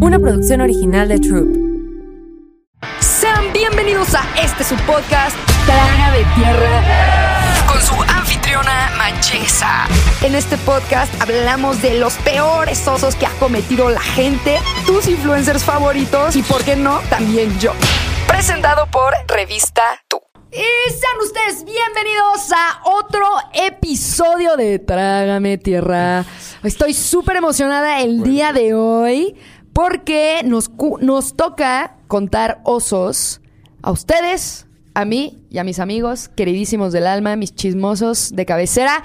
una producción original de Troop. Sean bienvenidos a este su podcast, Traga de Tierra, con su anfitriona Manchesa. En este podcast hablamos de los peores osos que ha cometido la gente, tus influencers favoritos y, por qué no, también yo. Presentado por Revista Tú. Y sean ustedes bienvenidos a otro episodio de Trágame Tierra. Estoy súper emocionada el día de hoy porque nos, nos toca contar osos a ustedes, a mí y a mis amigos queridísimos del alma, mis chismosos de cabecera,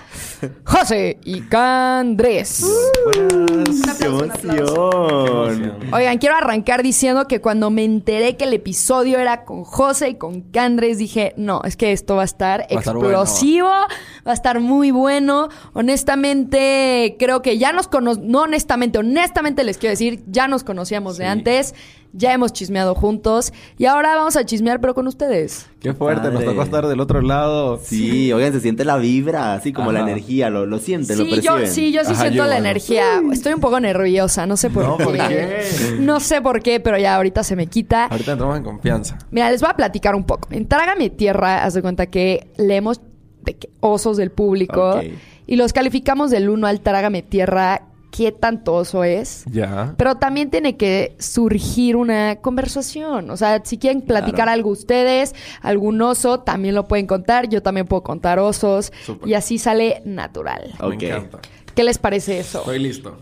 José y Candrés. Buenas. ¡Qué emoción! Oigan, quiero arrancar diciendo que cuando me enteré que el episodio era con José y con Candres, dije, no, es que esto va a estar a estar bueno. explosivo, va a estar muy bueno. Honestamente, creo que ya nos conocemos, no honestamente, honestamente les quiero decir, ya nos conocíamos de Sí. antes, ya hemos chismeado juntos y ahora vamos a chismear, pero con ustedes. Qué fuerte, nos tocó estar del otro lado. Sí, oigan, se siente la vibra, así como la energía, lo, lo sienten, lo Sí, perciben. yo, sí, yo sí Ajá, siento yo la energía. Estoy un poco nerviosa, no sé por, No, qué. ¿por qué? No sé por qué, pero ya ahorita se me quita. Ahorita entramos en confianza. Mira, les voy a platicar un poco. En Trágame Tierra, haz de cuenta que leemos de que osos del público y los calificamos del 1 al Trágame Tierra, qué tanto oso es. Ya. Pero también tiene que surgir una conversación. O sea, si quieren platicar Claro. algo ustedes, algún oso, también lo pueden contar. Yo también puedo contar osos. Súper. Y así sale natural. Ok. Me encanta. ¿Qué les parece eso? Estoy listo.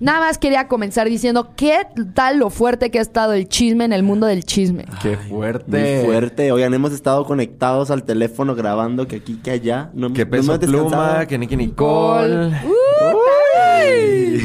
Nada más quería comenzar diciendo qué tal lo fuerte que ha estado el chisme en el mundo del chisme. Qué Muy fuerte. fuerte. Oigan, hemos estado conectados al teléfono grabando que aquí, que allá. No, Que no peso descansado. pluma, que Nicky Nicole.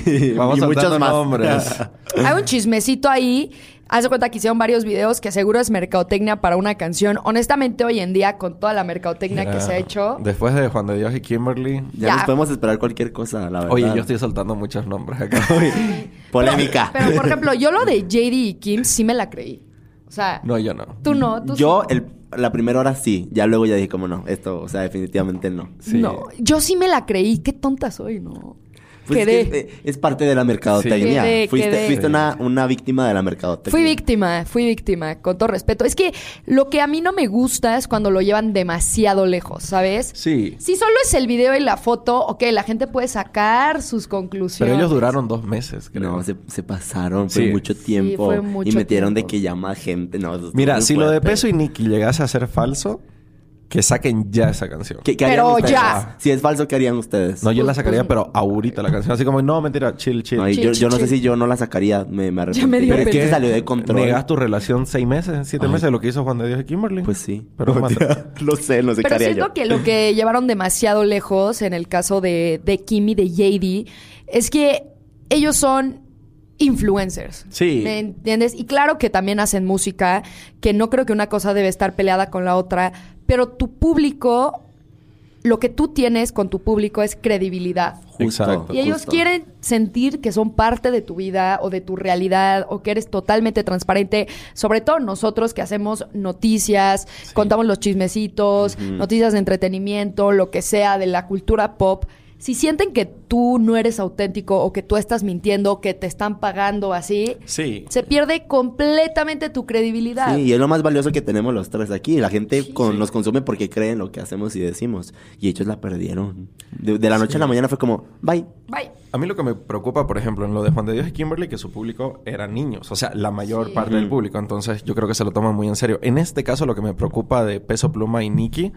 Y Vamos muchos más. nombres. Hay un chismecito ahí. Haz de cuenta que hicieron varios videos que seguro es mercadotecnia para una canción. Honestamente, hoy en día, con toda la mercadotecnia que se ha hecho, Después de Juan de Dios y Kimberly. ya, Ya. nos podemos esperar cualquier cosa, la verdad. Oye, yo estoy soltando muchos nombres acá. Polémica. Pero, por ejemplo, yo lo de JD y Kim sí me la creí. O sea, No, yo no. tú no, tú Yo, sí. el, la primera hora sí. Ya luego ya dije, como no, esto, o sea, definitivamente no. Sí. No, yo sí me la creí. Qué tonta soy, ¿no? Pues es, Quedé. que, eh, es parte de la mercadotecnia. Sí. Quedé, fuiste quedé. fuiste una, una víctima de la mercadotecnia. Fui víctima, fui víctima, con todo respeto. Es que lo que a mí no me gusta es cuando lo llevan demasiado lejos, ¿sabes? Sí. Si solo es el video y la foto, ok, la gente puede sacar sus conclusiones. Pero ellos duraron dos meses, creo. No, se, se pasaron, fue Sí. mucho tiempo. fue mucho y metieron tiempo. de que llama gente. No, Mira, si lo de. Peso y Nicky llegase a ser falso, que saquen ya esa canción. ¿Qué, qué Pero ustedes? ya. Si es falso, ¿qué harían ustedes? No, yo la Pues, sacaría, pues, pero ahorita la canción. Así como, no, mentira, chill, chill. No, y Chill, yo, chill, yo no sé si yo no la sacaría, me, me Pero es que salió de control. Negas tu relación seis meses, siete meses de lo que hizo Juan de Dios y Kimberly. Pues sí. Pero No, lo sé, no sé qué Pero haría siento yo. que lo que llevaron demasiado lejos en el caso de, de Kim y de JD es que ellos son influencers. Sí. ¿Me entiendes? Y claro que también hacen música, que no creo que una cosa debe estar peleada con la otra, pero tu público, lo que tú tienes con tu público es credibilidad. Justo, Exacto. Y ellos justo. quieren sentir que son parte de tu vida o de tu realidad o que eres totalmente transparente. Sobre todo nosotros que hacemos noticias, contamos los chismecitos, noticias de entretenimiento, lo que sea de la cultura pop. Si sienten que tú no eres auténtico o que tú estás mintiendo, que te están pagando así, Sí. se pierde completamente tu credibilidad. Sí, y es lo más valioso que tenemos los tres aquí. La gente con- nos consume porque creen lo que hacemos y decimos. Y ellos la perdieron. De, de la noche a la mañana fue como, bye. Bye. A mí lo que me preocupa, por ejemplo, en lo de Juan de Dios y Kimberly, que su público eran niños. O sea, la mayor Sí. parte del público. Entonces, yo creo que se lo toman muy en serio. En este caso, lo que me preocupa de Peso Pluma y Nicky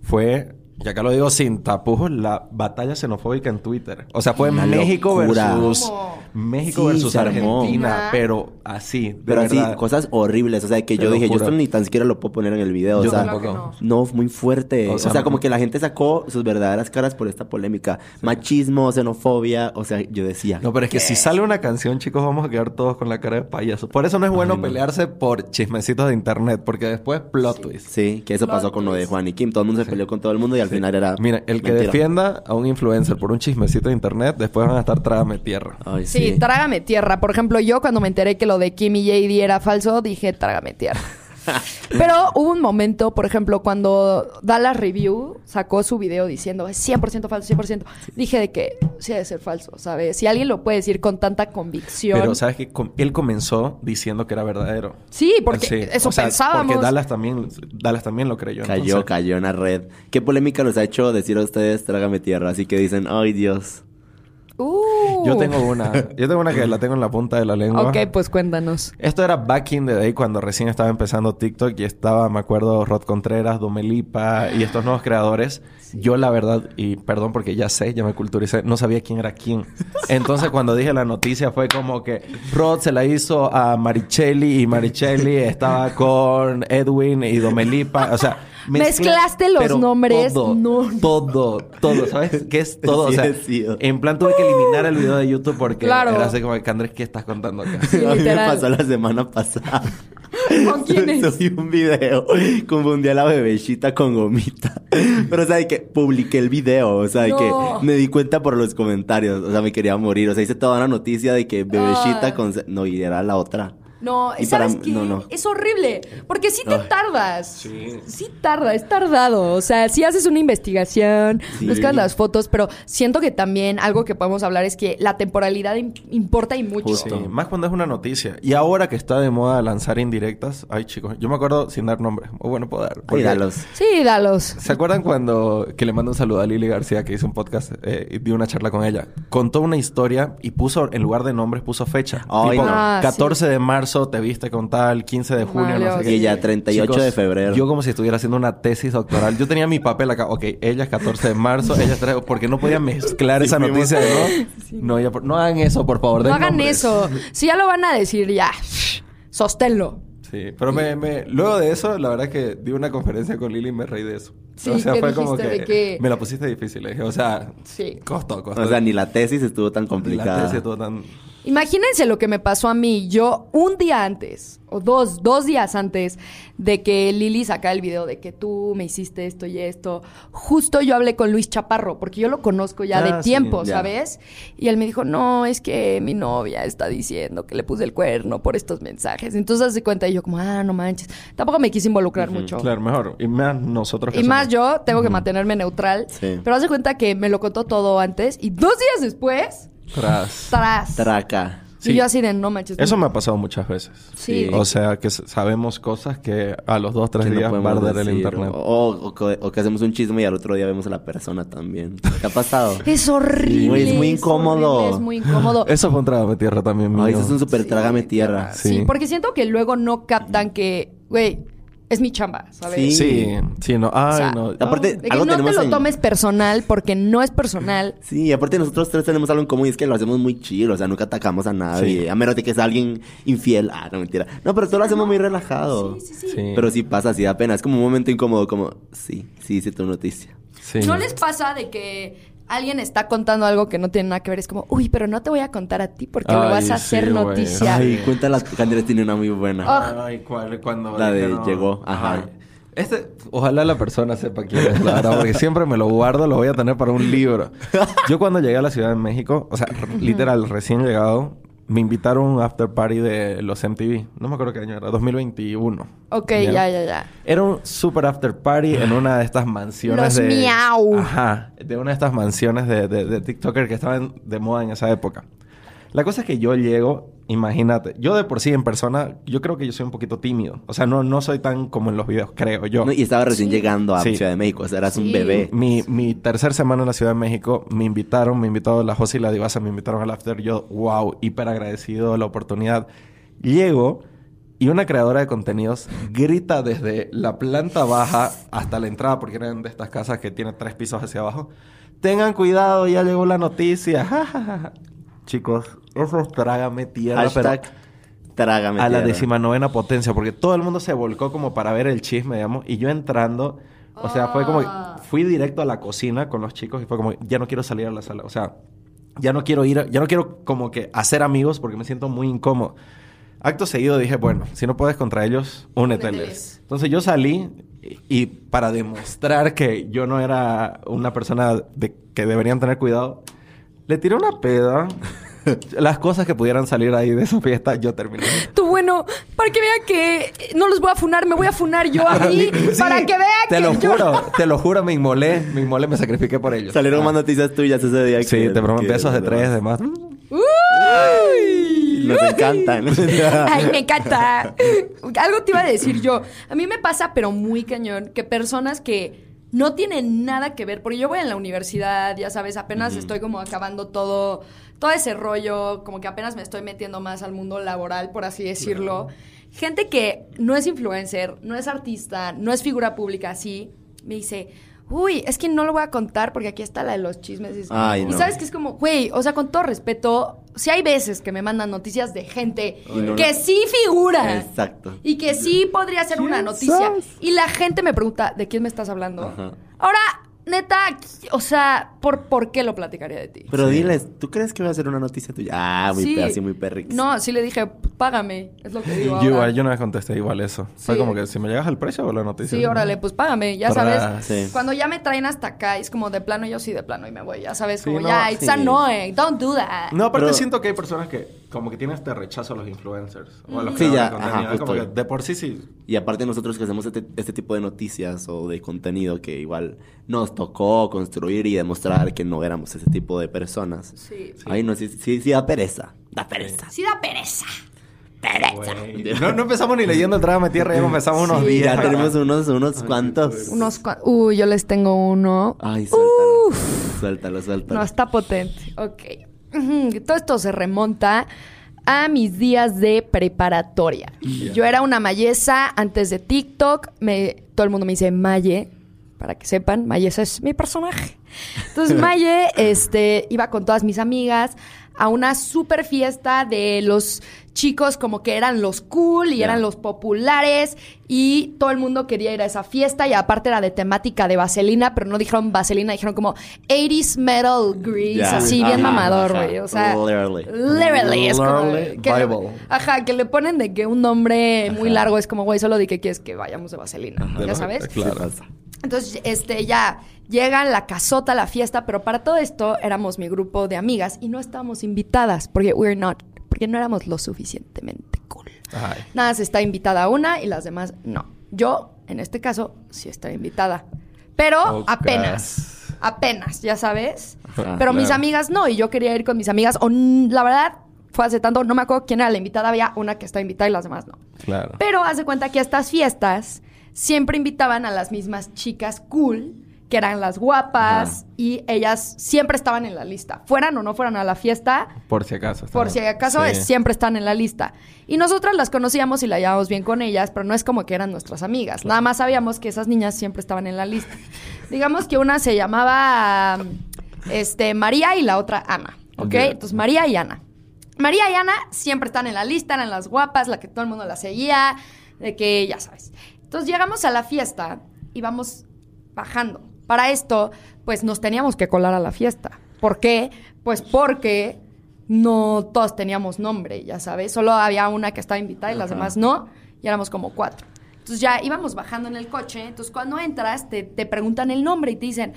fue, y acá lo digo sin tapujos, la batalla xenofóbica en Twitter. O sea, fue Una México locura. versus... ¿Cómo? México Sí, versus. Argentina. Pero así, de Pero así, cosas horribles. O sea, que Te yo dije, yo esto ni tan siquiera lo puedo poner en el video. Yo o sea, tampoco. No. Muy fuerte. O O sea, como que la gente sacó sus verdaderas caras por esta polémica. Machismo, xenofobia. O sea, yo decía. No, pero es que si sale una canción, chicos, vamos a quedar todos con la cara de payaso. Por eso no es bueno Ay, no. pelearse por chismecitos de internet, porque después plot twist. Sí, que eso Plot pasó con lo de. Juan y Kim. Todo el mundo se peleó con todo el mundo y al final era. Mira, el que mentira. defienda a un influencer por un chismecito de internet, después van a estar trágame tierra. Ay, Sí, trágame tierra. Por ejemplo, yo cuando me enteré que lo de Kim y JD era falso, dije, trágame tierra. Pero hubo un momento, por ejemplo, cuando Dallas Review sacó su video diciendo es 100% falso, 100%. Dije de que sí debe ser falso, ¿sabes? Si alguien lo puede decir con tanta convicción. Pero, ¿sabes que Él comenzó diciendo que era verdadero. Sí, porque eso o sea, pensábamos. Porque Dallas también, Dallas también lo creyó. Cayó, cayó en la red. ¿Qué polémica los ha hecho decir a ustedes, trágame tierra? Así que dicen, ay Dios. Uh. Yo tengo una. Yo tengo una que la tengo en la punta de la lengua. Ok, pues cuéntanos. Esto era back in the day cuando recién estaba empezando TikTok y estaba, me acuerdo, Rod Contreras, Domelipa y estos nuevos creadores. Yo, la verdad, y perdón porque ya sé, ya me culturicé, no sabía quién era quién. Entonces, cuando dije la noticia fue como que Rod se la hizo a Marichelli y Marichelli estaba con Edwin y Domelipa. O sea, Mezclaste los nombres. Todo, no. todo, todo. ¿Sabes qué es todo? o sea, en plan tuve que eliminar el video de YouTube porque era así como que Andrés, ¿qué estás contando acá? a mí me pasó la semana pasada. ¿Con quién es? Subí un video. Confundí a la bebecita con gomita. Pero, o sea, que publiqué el video. O sea, que me di cuenta por los comentarios. O sea, me quería morir. O sea, hice toda una noticia de que bebecita con... No, y era la otra. No, ¿sabes qué? Es horrible. Porque sí te tardas. Sí. Sí tarda, es tardado. O sea, sí haces una investigación, buscas las fotos, pero siento que también algo que podemos hablar es que la temporalidad importa y mucho. Sí, más cuando es una noticia. Y ahora que está de moda lanzar indirectas, ay chicos, yo me acuerdo sin dar nombres. O bueno, puedo dar. Ay, dalos. Sí, dalos. ¿Se acuerdan cuando que le mando un saludo a Lili García que hizo un podcast eh, y dio una charla con ella? Contó una historia y puso, en lugar de nombres, puso fecha. Ay, tipo, 14 ah, de marzo te viste con tal, 15 de junio, no sé qué. Y ya 38 de febrero. Yo como si estuviera haciendo una tesis doctoral. Yo tenía mi papel acá. Ok, ella es 14 de marzo, ella es 3... Porque no podía mezclar esa noticia, ¿no? No, no hagan eso, por favor. No hagan eso. Si ya lo van a decir, ya. Sosténlo. Sí, pero me, me, luego de eso, la verdad que di una conferencia con Lili y me reí de eso. Sí, o sea, fue como que, me la pusiste difícil. o sea, sí. costó, costó. O sea, ni la tesis estuvo tan complicada. la tesis estuvo tan... Imagínense lo que me pasó a mí. Yo un día antes, o dos, dos días antes de que Lili sacara el video de que tú me hiciste esto y esto, justo yo hablé con Luis Chaparro, porque yo lo conozco ya de ah, tiempo, ¿sabes? Y él me dijo, no, es que mi novia está diciendo que le puse el cuerno por estos mensajes. Entonces hace cuenta y yo como, ah, no manches. Tampoco me quise involucrar mucho. Claro, mejor. Y más nosotros. y más yo tengo que mantenerme neutral. Pero hace cuenta que me lo contó todo antes y dos días después tras. Tras. Traca. Y yo así de no manches. Eso me ha pasado muchas veces. Sí. O sea, que sabemos cosas que a los dos, tres días va a arder el internet. O, que hacemos un chisme y al otro día vemos a la persona también. ¿Qué ha pasado? es horrible. es muy incómodo. es muy incómodo. eso fue un trágame tierra también mío. eso es un súper trágame tierra. Sí. porque siento que luego no captan que, güey, es mi chamba, ¿sabes? Sí, sí, no. Ay, no. Aparte, algo no te lo tomes personal porque no es personal. Sí, aparte nosotros tres tenemos algo en común y es que lo hacemos muy chido, o sea, nunca atacamos a nadie. A menos de que sea alguien infiel. Ah, no, mentira. No, pero todo lo hacemos muy relajado. Sí, sí, sí. Pero sí pasa, sí da pena. Es como un momento incómodo, como, sí, sí, hice tu noticia. Sí. ¿No les pasa de que alguien está contando algo que no tiene nada que ver, es como, uy, pero no te voy a contar a ti porque lo vas a hacer noticia. Ay, cuéntalas, Andrés tiene una muy buena. Ay, ¿cuál? Cuando la de llegó, ajá. Este, ojalá la persona sepa quién es, la verdad, porque siempre me lo guardo, lo voy a tener para un libro. Yo cuando llegué a la Ciudad de México, o sea, literal, recién llegado, me invitaron a un after party de los MTV. No me acuerdo qué año era, 2021. Ok, ya, ya, ya. Era un super after party en una de estas mansiones los de. Miau. Ajá. De una de estas mansiones de, de, de TikToker que estaban de moda en esa época. La cosa es que yo llego, imagínate, yo de por sí en persona, yo creo que yo soy un poquito tímido. O sea, no, no soy tan como en los videos, creo yo. y estaba recién llegando a Ciudad de México, o sea, eras un bebé. Mi, mi tercer semana en la Ciudad de México me invitaron, me invitó la José y la Divasa, me invitaron al after. Yo, wow, hiper agradecido de la oportunidad. Llego y una creadora de contenidos grita desde la planta baja hasta la entrada, porque eran de estas casas que tienen tres pisos hacia abajo. Tengan cuidado, ya llegó la noticia. Chicos, eso es trágame tierra. Hashtag trágame A la novena potencia, porque todo el mundo se volcó como para ver el chisme, digamos, y yo entrando, o sea, fue como, ah. fui directo a la cocina con los chicos y fue como, ya no quiero salir a la sala, o sea, ya no quiero ir, ya no quiero como que hacer amigos porque me siento muy incómodo. Acto seguido dije, bueno, si no puedes contra ellos, úneteles. Entonces yo salí y, para demostrar que yo no era una persona de, que deberían tener cuidado, le tiré una peda las cosas que pudieran salir ahí de esa fiesta, yo terminé. Tú, bueno, para que vean que no los voy a funar, me voy a funar yo a mí. para que vean te que lo yo- juro, te lo juro, me inmolé, me inmolé, me sacrifiqué por ellos. Salieron más noticias tuyas ese día. Sí, que- te prometo que- besos de tres, de más. Uy. Nos encantan. Ay, me encanta. Algo te iba a decir yo. A mí me pasa, pero muy cañón, que personas que no tienen nada que ver, porque yo voy en la universidad, ya sabes, apenas estoy como acabando todo, todo ese rollo, como que apenas me estoy metiendo más al mundo laboral, por así decirlo. Gente que no es influencer, no es artista, no es figura pública, así, me dice, uy, es que no lo voy a contar porque aquí está la de los chismes. Y- Ay, y no. sabes que es como, güey, o sea, con todo respeto, si hay veces que me mandan noticias de gente no- que sí figura. Exacto. Y que sí podría ser una noticia. Y la gente me pregunta, ¿de quién me estás hablando? Ajá. Ahora, neta, o sea, ¿por, ¿por qué lo platicaría de ti? Pero diles, ¿tú crees que voy a hacer una noticia tuya? Ah, muy Sí. así muy perrix. No, sí le dije, págame, es lo que digo Yo ahora. yo no me contesté igual eso. Fue Sí. como que si me llegas al precio o la noticia. Sí, órale, pues págame, ya Para- sabes. Sí. Cuando ya me traen hasta acá, es como de plano, yo sí de plano y me voy, ya sabes, Sí, como no, ya, it's sí. annoying, don't do that. No, aparte Pero- siento que hay personas que como que tienen este rechazo a los influencers. O a los Sí, creadores ya, de contenido. ajá, Es como que de por sí sí. Y aparte nosotros que hacemos este, este tipo de noticias o de contenido que igual nos tocó construir y demostrar que no éramos ese tipo de personas. Sí. Ay, no, sí, sí, sí da pereza. Da pereza. Sí da pereza. Güey. No, no empezamos ni leyendo el drama de tierra, ya empezamos unos Sí, días. ya tenemos unos, unos cuantos. Unos cua- Uy, yo les tengo uno. Ay, suéltalo. Suéltalo, suéltalo. No, está potente. Ok. Todo esto se remonta a mis días de preparatoria. Yo era una mayesa antes de TikTok. Me, todo el mundo me dice Maye. Para que sepan, Mayesa es mi personaje. Entonces, Maye este, iba con todas mis amigas a una super fiesta de los chicos como que eran los cool y eran los populares y todo el mundo quería ir a esa fiesta y aparte era de temática de vaselina, pero no dijeron vaselina, dijeron como 80s metal grease, así bien mamador, güey, o sea, Literally. literally, es como que le- ajá, que le ponen de que un nombre muy Ajá. largo es como, güey, solo di que quieres que vayamos de vaselina, Ajá. ya sabes. Claro. Entonces, este, ya llegan la casota, la fiesta, pero para todo esto éramos mi grupo de amigas y no estábamos invitadas porque we're not, porque no éramos lo suficientemente cool. Ay. Nada, se está invitada una y las demás no. Yo, en este caso, sí estoy invitada. Pero Ok. apenas. Apenas, ya sabes. Ajá, Pero mis claro. amigas no, y yo quería ir con mis amigas. O, la verdad, fue hace tanto, no me acuerdo quién era la invitada. Había una que está invitada y las demás no. Claro. Pero haz de cuenta que a estas fiestas siempre invitaban a las mismas chicas cool, que eran las guapas, Ajá. y ellas siempre estaban en la lista. Fueran o no fueran a la fiesta, Por si acaso. por si acaso, Sí. siempre están en la lista. Y nosotras las conocíamos y la llevábamos bien con ellas, pero no es como que eran nuestras amigas. Nada más sabíamos que esas niñas siempre estaban en la lista. Digamos que una se llamaba este, María y la otra Ana. ¿Ok? Entonces, María y Ana. María y Ana siempre están en la lista, eran las guapas, la que todo el mundo la seguía, de que ya sabes. Entonces llegamos a la fiesta y vamos bajando. Para esto, pues nos teníamos que colar a la fiesta. ¿Por qué? Pues porque no todos teníamos nombre, ya sabes. Solo había una que estaba invitada y las Ajá. demás no. Y éramos como cuatro. Entonces ya íbamos bajando en el coche. Entonces cuando entras, te, te preguntan el nombre y te dicen,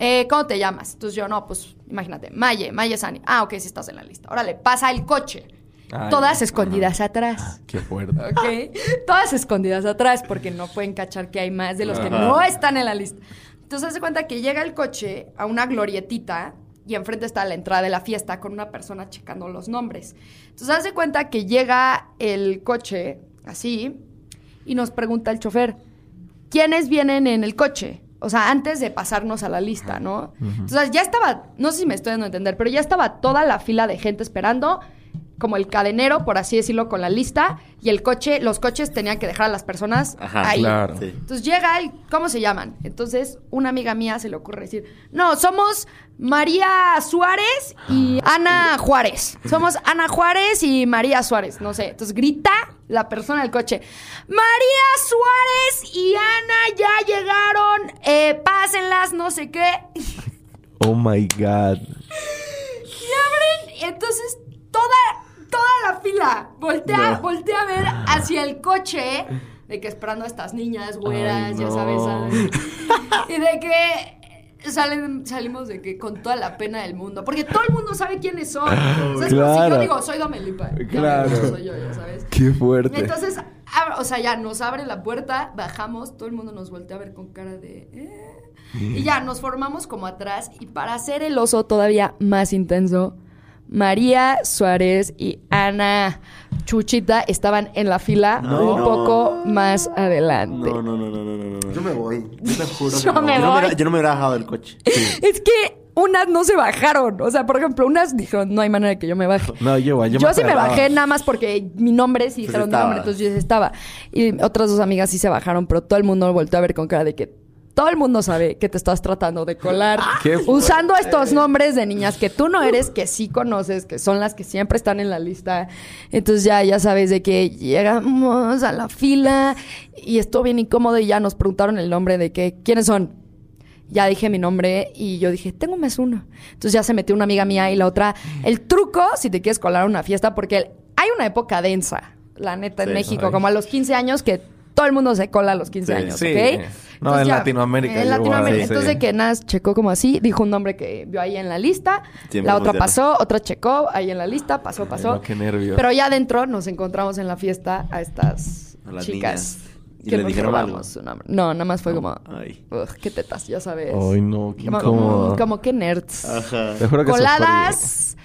eh, ¿cómo te llamas? Entonces yo, no, pues imagínate, Maye, Maye Sani. Ah, ok, sí estás en la lista. Órale, pasa el coche. Ay, Todas escondidas atrás. Qué fuerte. ¿ok? Todas escondidas atrás porque no pueden cachar que hay más de los que no están en la lista. Entonces, hace cuenta que llega el coche a una glorietita y enfrente está la entrada de la fiesta con una persona checando los nombres. Entonces, hace cuenta que llega el coche así y nos pregunta el chofer, ¿quiénes vienen en el coche? O sea, antes de pasarnos a la lista, ¿no? Entonces, ya estaba, no sé si me estoy dando a entender, pero ya estaba toda la fila de gente esperando como el cadenero, por así decirlo, con la lista, y el coche, los coches tenían que dejar a las personas Ajá, ahí. claro. Sí. Entonces llega el, ¿cómo se llaman? Entonces, una amiga mía se le ocurre decir, no, somos María Suárez y Ana Juárez. Somos Ana Juárez y María Suárez, no sé. Entonces grita la persona del coche, María Suárez y Ana ya llegaron, eh, pásenlas, no sé qué. Oh my God. Y abren, y entonces toda, la fila voltea, No. voltea a ver hacia el coche, de que esperando a estas niñas güeras, Ay, ya sabes, ¿sabes? y de que salen, salimos de que con toda la pena del mundo. Porque todo el mundo sabe quiénes son. O sea, como si Claro. yo digo, soy Domelipa. Claro. soy yo, ya sabes. Qué fuerte. Entonces, o sea, ya nos abre la puerta, bajamos, todo el mundo nos voltea a ver con cara de... "Eh". Y ya nos formamos como atrás. Y para hacer el oso todavía más intenso, María Suárez y Ana Chuchita estaban en la fila No. un poco más adelante. No, no, no, no, no, no, no. Yo me voy. Yo te juro Yo me me voy. Yo no me, voy. yo no me hubiera bajado del coche. Es que unas no se bajaron. O sea, por ejemplo, unas dijeron, no hay manera de que yo me baje. No, yo igual. Yo, Yo, sí me bajé nada más porque mi nombre sí Pues dijeron mi nombre, entonces yo estaba. Y otras dos amigas sí se bajaron, pero todo el mundo volteó a ver con cara de que todo el mundo sabe que te estás tratando de colar. Qué usando estos nombres de niñas que tú no eres, que sí conoces, que son las que siempre están en la lista. Entonces ya, ya sabes de que llegamos a la fila y estuvo bien incómodo y ya nos preguntaron el nombre de que, ¿quiénes son? Ya dije mi nombre y yo dije, tengo más uno. Entonces ya se metió una amiga mía y la otra. El truco, si te quieres colar a una fiesta, porque hay una época densa, la neta, en Sí. México, Ay. como a los 15 años, que todo el mundo se cola a los 15 Sí. años, Sí. ¿ok? No, Entonces en ya, Latinoamérica En Latinoamérica. sí. Entonces de que Nas checó como así, dijo un nombre que vio ahí en la lista. La otra pasó, otra checó ahí en la lista, pasó, pasó. no, qué nervios. Pero ya adentro nos encontramos en la fiesta a estas A las chicas. niñas. ¿Y que le nos dijeron algo? su nombre. No, nada más fue como... Ay. Ugh, qué tetas, ya sabes. Ay, no, qué como, incómodo. como que nerds. Ajá. Te juro que Coladas,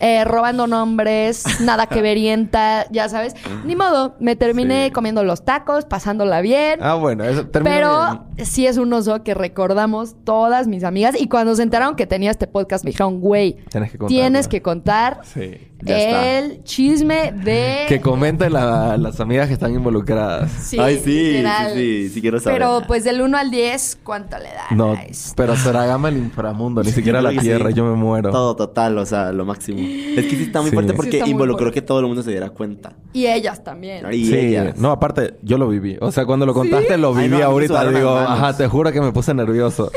eh, robando nombres, nada que verienta, ya sabes. Ni modo, me terminé Sí. comiendo los tacos, pasándola bien. Ah, bueno, eso termina Pero bien. sí es un oso que recordamos todas mis amigas. Y cuando se enteraron que tenía este podcast, me dijeron, güey, Tienes que contarlo. tienes que contar Sí. Ya está. el chisme de... Que comenten la- las amigas que están involucradas. Sí, Ay, sí, literal. sí, sí, sí quiero saber. Pero pues del 1 al 10, ¿cuánto le das? No, pero trágame el inframundo, ni siquiera la tierra, sí. yo me muero. Todo total, o sea, lo máximo. Es que sí está muy Sí. fuerte porque involucró fuerte. que todo el mundo se diera cuenta. Y ellas también. Y sí, ellas. no, aparte, yo lo viví. O sea, cuando lo contaste, lo Ay, viví no, ahorita. Digo, ajá, te juro que me puse nervioso.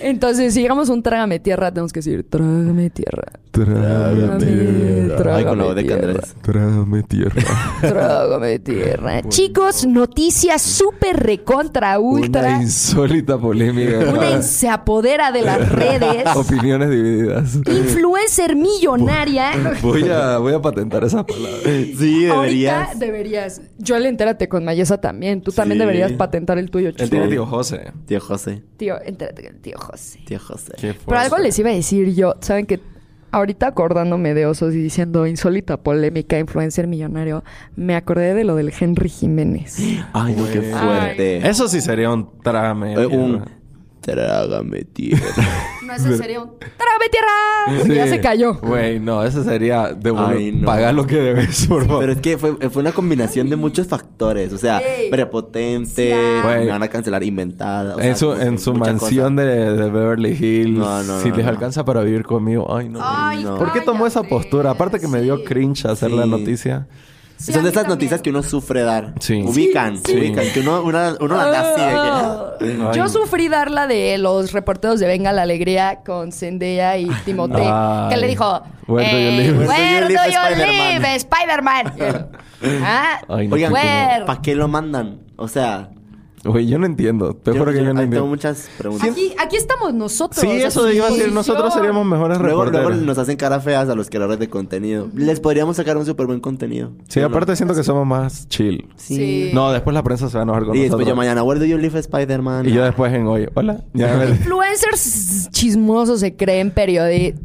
Entonces, si llegamos a un trágame tierra, tenemos que decir, trágame tierra. Trágame tierra. Ay, con la voz de tierra. Candrés. Trágame tierra. Trágame tierra. Chicos, noticias súper recontra ultra. Una insólita polémica. Una se apodera de las redes. Opiniones divididas. Influencer millonaria. Voy a, voy a patentar esa palabra. Sí, deberías. Ahorita deberías. Yo le entérate con Mayesa también. Tú también Sí. deberías patentar el tuyo, Él chico. tiene tío José. Tío José. Tío, entérate con el tío José. Tío José. Qué Pero algo les iba a decir yo. Saben que ahorita acordándome de osos y diciendo insólita polémica, influencer millonario, me acordé de lo del Henry Jiménez. Ay, no, qué fuerte. Eso sí sería un trágame. Eh, un. Trágame tierra. No, ese sería un ¡Trágame tierra! Porque ya Sí. se cayó. Güey, no, eso sería de Ay, no. pagar lo que debes, por favor. Pero es que fue, fue una combinación de muchos factores. O sea, Sí. prepotente, Sí. me van a cancelar inventada. o sea, en su, en su mansión de, de Beverly Hills. No, no, si no, les no. alcanza para vivir conmigo. Ay, no. Ay, no. ¿Por qué tomó esa postura? Aparte que me dio Sí. cringe hacer la Sí. noticia. Sí, Son de esas también. noticias que uno sufre dar. Sí. Ubican, Sí. ubican. Que uno, una- uno la da así de que... Ay. Yo sufrí dar la de los reporteros de Venga la Alegría con Zendaya y Timothée. Ay. Que le dijo... Where do you eh, live? Where do you Spider-Man. live, Spider-Man? Él, ¿Ah? No. ¿para qué lo mandan? O sea... Güey, yo no entiendo. Te juro que yo no ahí tengo entiendo. muchas preguntas. Aquí, aquí estamos nosotros. Sí, eso su iba a decir. Nosotros seríamos mejores Luego, luego reporteros. nos hacen cara feas a los creadores de contenido. Les podríamos sacar un súper buen contenido. Sí, aparte siento que somos más chill. Sí. No, después la prensa se va a enojar con Y después nosotros. yo mañana, where do you live, Spider-Man? Y yo después en hoy. Hola. Ya Influencers chismosos se creen periodistas.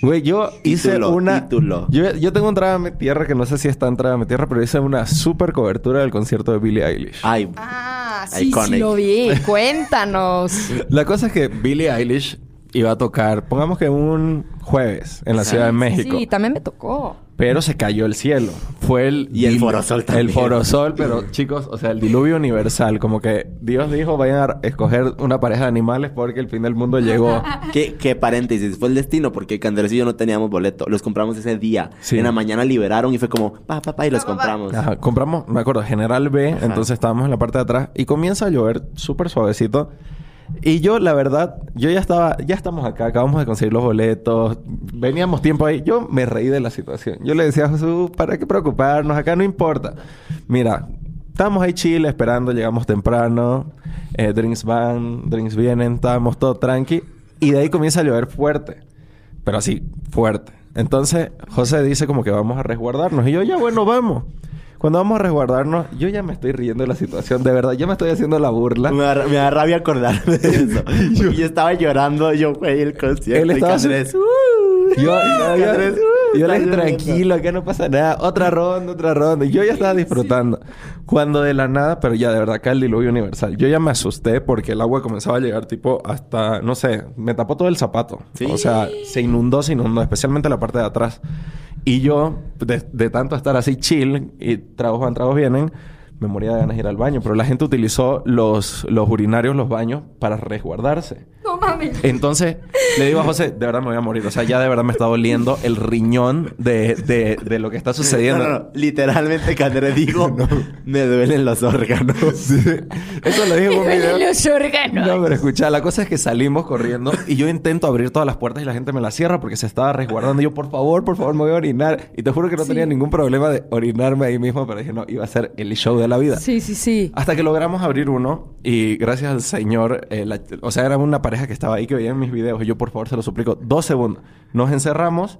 Güey, yo hice Título, una. título. Yo, yo tengo un Trágame Tierra que no sé si está en Trágame Tierra, pero hice una super cobertura del concierto de Billie Eilish. Ay, Ah, sí, sí lo vi. Cuéntanos. La cosa es que Billie Eilish iba a tocar, pongamos que un jueves en la Ciudad de México. Sí, también me tocó. Pero se cayó el cielo. Fue el... Y el forosol también. El forosol, pero chicos, o sea, el diluvio universal. Como que Dios dijo, vayan a escoger una pareja de animales porque el fin del mundo llegó. ¿Qué, qué paréntesis, fue el destino porque Candeles y yo no teníamos boleto. Los compramos ese día. Sí. En la mañana liberaron y fue como, pa, pa, pa, y los compramos. Ajá, compramos, me acuerdo, General B, entonces estábamos en la parte de atrás y comienza a llover súper suavecito. Y yo, la verdad, yo ya estaba, ya estamos acá, acabamos de conseguir los boletos, veníamos tiempo ahí. Yo me reí de la situación. Yo le decía a Jesús, ¿para qué preocuparnos? Acá no importa. Mira, estábamos ahí chile esperando, llegamos temprano eh, drinks van, drinks vienen, estábamos todo tranqui. Y de ahí comienza a llover fuerte. Pero así, fuerte. Entonces, José dice como que vamos a resguardarnos. Y yo, ya bueno, vamos. Cuando vamos a resguardarnos, yo ya me estoy riendo de la situación, de verdad, ya me estoy haciendo la burla. Me da, me da rabia acordarme de eso. yo, yo estaba llorando, yo, güey, el concierto. Él estaba y Andrés, "Uh". Yo, yo, yo, Andrés, "Uh", yo le dije, está tranquilo, acá no pasa nada. Otra ronda, otra ronda. Y yo ya estaba disfrutando. Cuando de la nada, pero ya de verdad, acá el diluvio universal. Yo ya me asusté porque el agua comenzaba a llegar tipo hasta, no sé, me tapó todo el zapato. Sí. O sea, se inundó, se inundó, especialmente la parte de atrás. Y yo, de, de tanto estar así chill y tragos van, tragos vienen, me moría de ganas de ir al baño. Pero la gente utilizó los, los urinarios, los baños, para resguardarse. No mames. Entonces, le digo a José, de verdad me voy a morir. O sea, ya de verdad me está doliendo el riñón de, de, de lo que está sucediendo. No, no, no. Literalmente, que Andrés dijo, me duelen los órganos. Eso lo dijo en un Me video. duelen los órganos. No, pero escucha, la cosa es que salimos corriendo y yo intento abrir todas las puertas y la gente me las cierra porque se estaba resguardando. Y yo, por favor, por favor, me voy a orinar. Y te juro que no tenía ningún problema de orinarme ahí mismo, pero dije, no, iba a ser el show de la vida. Sí, sí, sí. Hasta que logramos abrir uno y gracias al señor, eh, la- o sea, era una pareja que estaba ahí que veía mis videos y yo por favor se lo suplico, dos segundos. Nos encerramos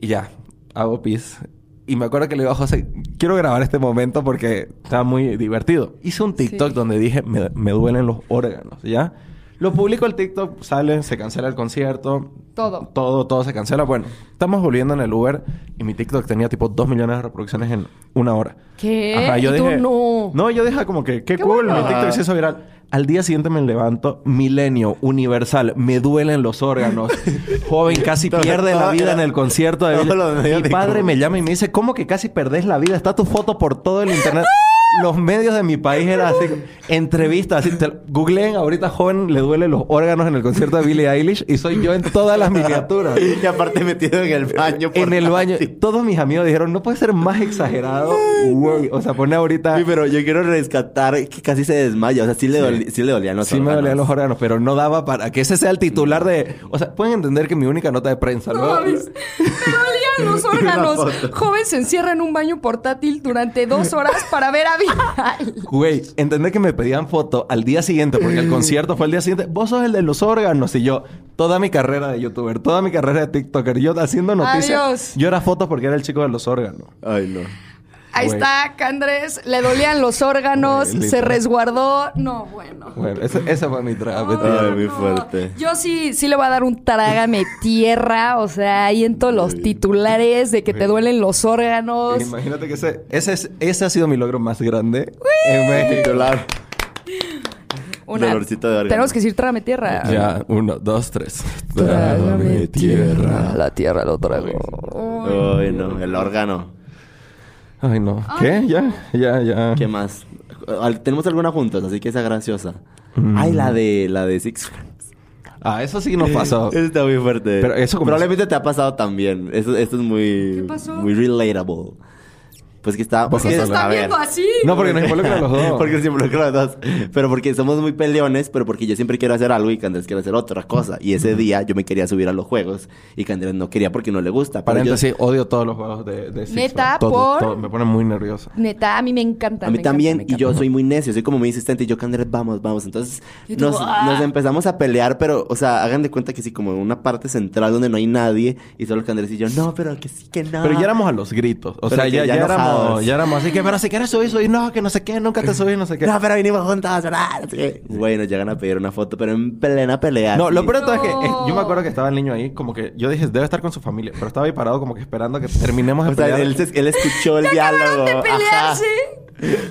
y ya, hago pis. Y me acuerdo que le digo a José, quiero grabar este momento porque estaba muy divertido. Hice un TikTok Sí. donde dije, me, me duelen los órganos, ¿ya? Lo publico el TikTok, sale, se cancela el concierto. Todo. Todo, todo se cancela. Bueno, estamos volviendo en el Uber y mi TikTok tenía tipo dos millones de reproducciones en una hora. ¿Qué? Ajá, yo ¿Y tú no? No, yo dije como que... Qué, Qué cool, bueno. mi TikTok se hizo viral. Al día siguiente me levanto, milenio, universal, me duelen los órganos. Joven casi pierde la vida en el concierto de Mi padre me llama y me dice, ¿cómo que casi perdés la vida? Está tu foto por todo el internet. Los medios de mi país eran así, entrevistas, así, te- googleen ahorita joven le duelen los órganos en el concierto de Billie Eilish y soy yo en todas las miniaturas. y aparte metido en el baño. por En el baño, todos mis amigos dijeron, no puede ser más exagerado. Güey, o sea, pone ahorita... Sí, pero yo quiero rescatar que casi se desmaya. O sea, sí le, doli- sí le dolían los Sí me órganos. dolían los órganos, pero no daba para que ese sea el titular de... O sea, pueden entender que mi única nota de prensa, No ¿no? Los órganos. foto. Joven se encierra en un baño portátil durante dos horas para ver a Vidal. Güey, entender que me pedían foto al día siguiente, porque el concierto fue el día siguiente. Vos sos el de los órganos. Y yo, toda mi carrera de youtuber, toda mi carrera de TikToker, yo haciendo noticias. Adiós. Yo era fotos porque era el chico de los órganos. Ay, no. Ahí Güey. está, Candrés. Le dolían los órganos, Güey, se resguardó. No, bueno. Bueno, ese fue mi trago. Ay, muy fuerte. Yo sí, sí le voy a dar un trágame tierra, o sea, ahí en todos los titulares de que te duelen los órganos. Imagínate que ese, ese, es- ese ha sido mi logro más grande en México. Una- Dolorcito de órgano. Tenemos que decir trágame tierra. Ya, uno, dos, tres. Trágame tierra. La tierra lo trago. Ay, no. El órgano. Ay, no. ¿Qué? Ya, ya, ya. ¿Qué más? Tenemos alguna juntos, así que esa graciosa. Mm. Ay, la de la de Six Flags. Ah, eso sí nos pasó. Eso está muy fuerte. Pero eso como- Probablemente te ha pasado también. Esto, esto es muy... ¿Qué pasó? Muy relatable. Pues que está... ¿Por qué ¿Qué se está ver. viendo así? No, porque nos involucran los dos. porque se involucran los dos. Pero porque somos muy peleones, pero porque yo siempre quiero hacer algo y Candrés quiere hacer otra cosa. Y ese día yo me quería subir a los juegos y Candrés no quería porque no le gusta. Pero yo- Paréntesis, odio todos los juegos de, de Six ¿Neta? Todo, ¿Por? todo. Me pone muy nervioso. Neta, a mí me encanta. A mí también, encanta, y yo soy muy necio, soy como muy insistente. Y yo, Candrés, vamos, vamos. Entonces, nos, "Ah". nos empezamos a pelear, pero, o sea, hagan de cuenta que sí, como una parte central donde no hay nadie, y solo Candrés y yo, no, pero que sí, que no. Pero ya éramos a los gritos. O Pero sea, ya, ya ya éramos, enojados. ya éramos así que, pero si quieres subir, subir. No, que no sé qué, nunca te subí, no sé qué. No, pero vinimos. No sé qué. Bueno, llegan a pedir una foto, pero en plena pelea. No, así. lo peor de todo es que No. eh, yo me acuerdo que estaba el niño ahí, como que yo dije, debe estar con su familia, pero estaba ahí parado como que esperando a que terminemos de O sea, pelear. él, se- él escuchó el diálogo. de Ajá. pelearse.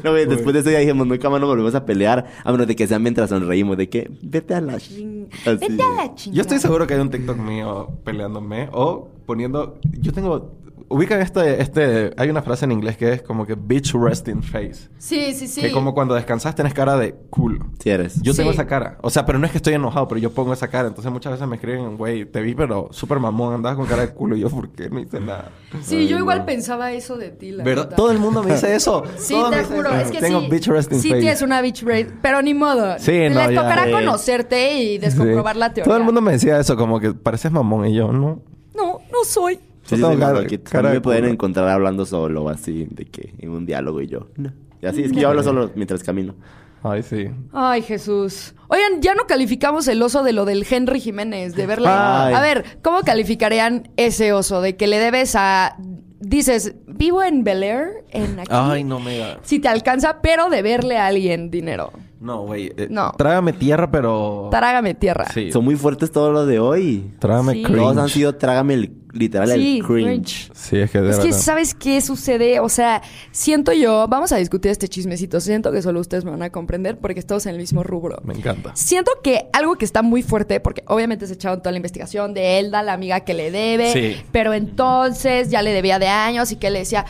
No, güey, después de eso ya dijimos, nunca más nos volvemos a pelear, a menos de que sea mientras sonreímos, de que vete a la... ch-". Así. Vete a la chingada. Yo estoy seguro que hay un TikTok mío peleándome o poniendo. Yo tengo. Ubican este, este. Hay una frase en inglés que es como que bitch resting face. Sí, sí, sí. Que como cuando descansas tenés cara de culo. Si eres. Yo tengo Sí. esa cara. O sea, pero no es que estoy enojado, pero yo pongo esa cara. Entonces muchas veces me escriben, güey, te vi, pero súper mamón, andabas con cara de culo. Y yo, ¿por qué no hice nada? Sí, yo igual pensaba eso de ti, la ¿Verdad? neta. Todo el mundo me dice eso. Sí, Todos me te juro, es que Tengo sí. bitch resting sí face. tienes una bitch rate, pero ni modo. Sí, Les no, ya. tocará Sí. conocerte y descomprobar Sí. la teoría. Todo el mundo me decía eso, como que pareces mamón. Y yo, no. No, no soy. Sí, tengo sí, cara- cara me pueden encontrar hablando solo, así, de que en un diálogo y yo, no. Y así, es que yo hablo solo mientras camino. Ay, sí. Ay, Jesús. Oigan, ya no calificamos el oso de lo del Henry Jiménez, de verle. Ay. A ver, ¿cómo calificarían ese oso? De que le debes a. Dices, vivo en Bel Air, en aquí. Ay, no me da. Si te alcanza, pero de verle a alguien dinero. No, güey. eh, No. Trágame tierra, pero. Trágame tierra. Sí. Son muy fuertes todo lo de hoy. Trágame Sí. cringe. Todos han sido trágame el, literal Sí, el cringe. cringe. Sí, es que de Es que. ¿sabes qué sucede? O sea, siento yo, vamos a discutir este chismecito, siento que solo ustedes me van a comprender porque estamos en el mismo rubro. Me encanta. Siento que algo que está muy fuerte, porque obviamente se echaron toda la investigación de Elda, la amiga que le debe, Sí. pero entonces ya le debía de años y que le decía,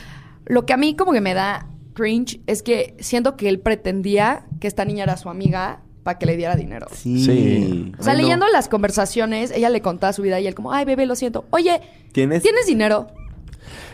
lo que a mí como que me da cringe es que siento que él pretendía que esta niña era su amiga para que le diera dinero. Sí. Sí. O sea, Ay, no. leyendo las conversaciones, ella le contaba su vida y él como, ay, bebé, lo siento. Oye, ¿Tienes? ¿tienes dinero?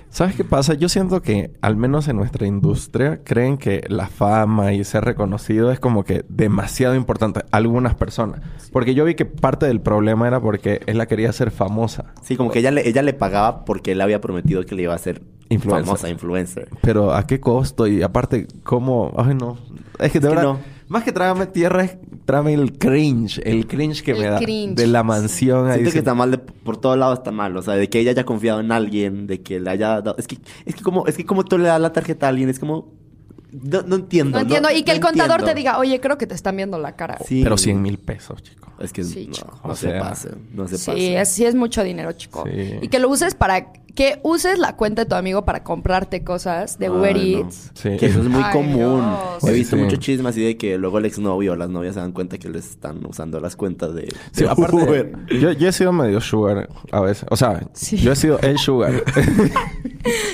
¿Sabes qué pasa? Yo siento que, al menos en nuestra industria, creen que la fama y ser reconocido es como que demasiado importante. Algunas personas. Porque yo vi que parte del problema era porque él la quería hacer famosa. Sí, como que ella le, ella le pagaba porque él había prometido que le iba a hacer Influencer. famosa influencer. Pero ¿a qué costo? Y aparte, ¿cómo? Ay, no. Es que de Es que verdad, no. más que trágame tierra, es trágame el cringe. El cringe que El me da. cringe. De la mansión ahí. Siento que sin- está mal de, por todos lados está mal, o sea, de que ella haya confiado en alguien, de que le haya dado, es que es que como es que como tú le das la tarjeta a alguien, es como no, no entiendo. No entiendo. y que no el contador entiendo. te diga, oye, creo que te están viendo la cara. Sí. Pero 100 mil pesos, chico. Es que Sí, no, chico. no O se pase, no se Sí, pase. es, sí es mucho dinero, chico. Sí. Y que lo uses para... Que uses la cuenta de tu amigo para comprarte cosas de Ay, Uber no. Eats. Sí. Que eso es muy Ay, común. Dios. He visto Sí. mucho chisme así de que luego el exnovio o las novias se dan cuenta que les están usando las cuentas de, Sí, de aparte, Uber. yo, yo he sido medio sugar a veces. O sea, Sí. yo he sido el sugar.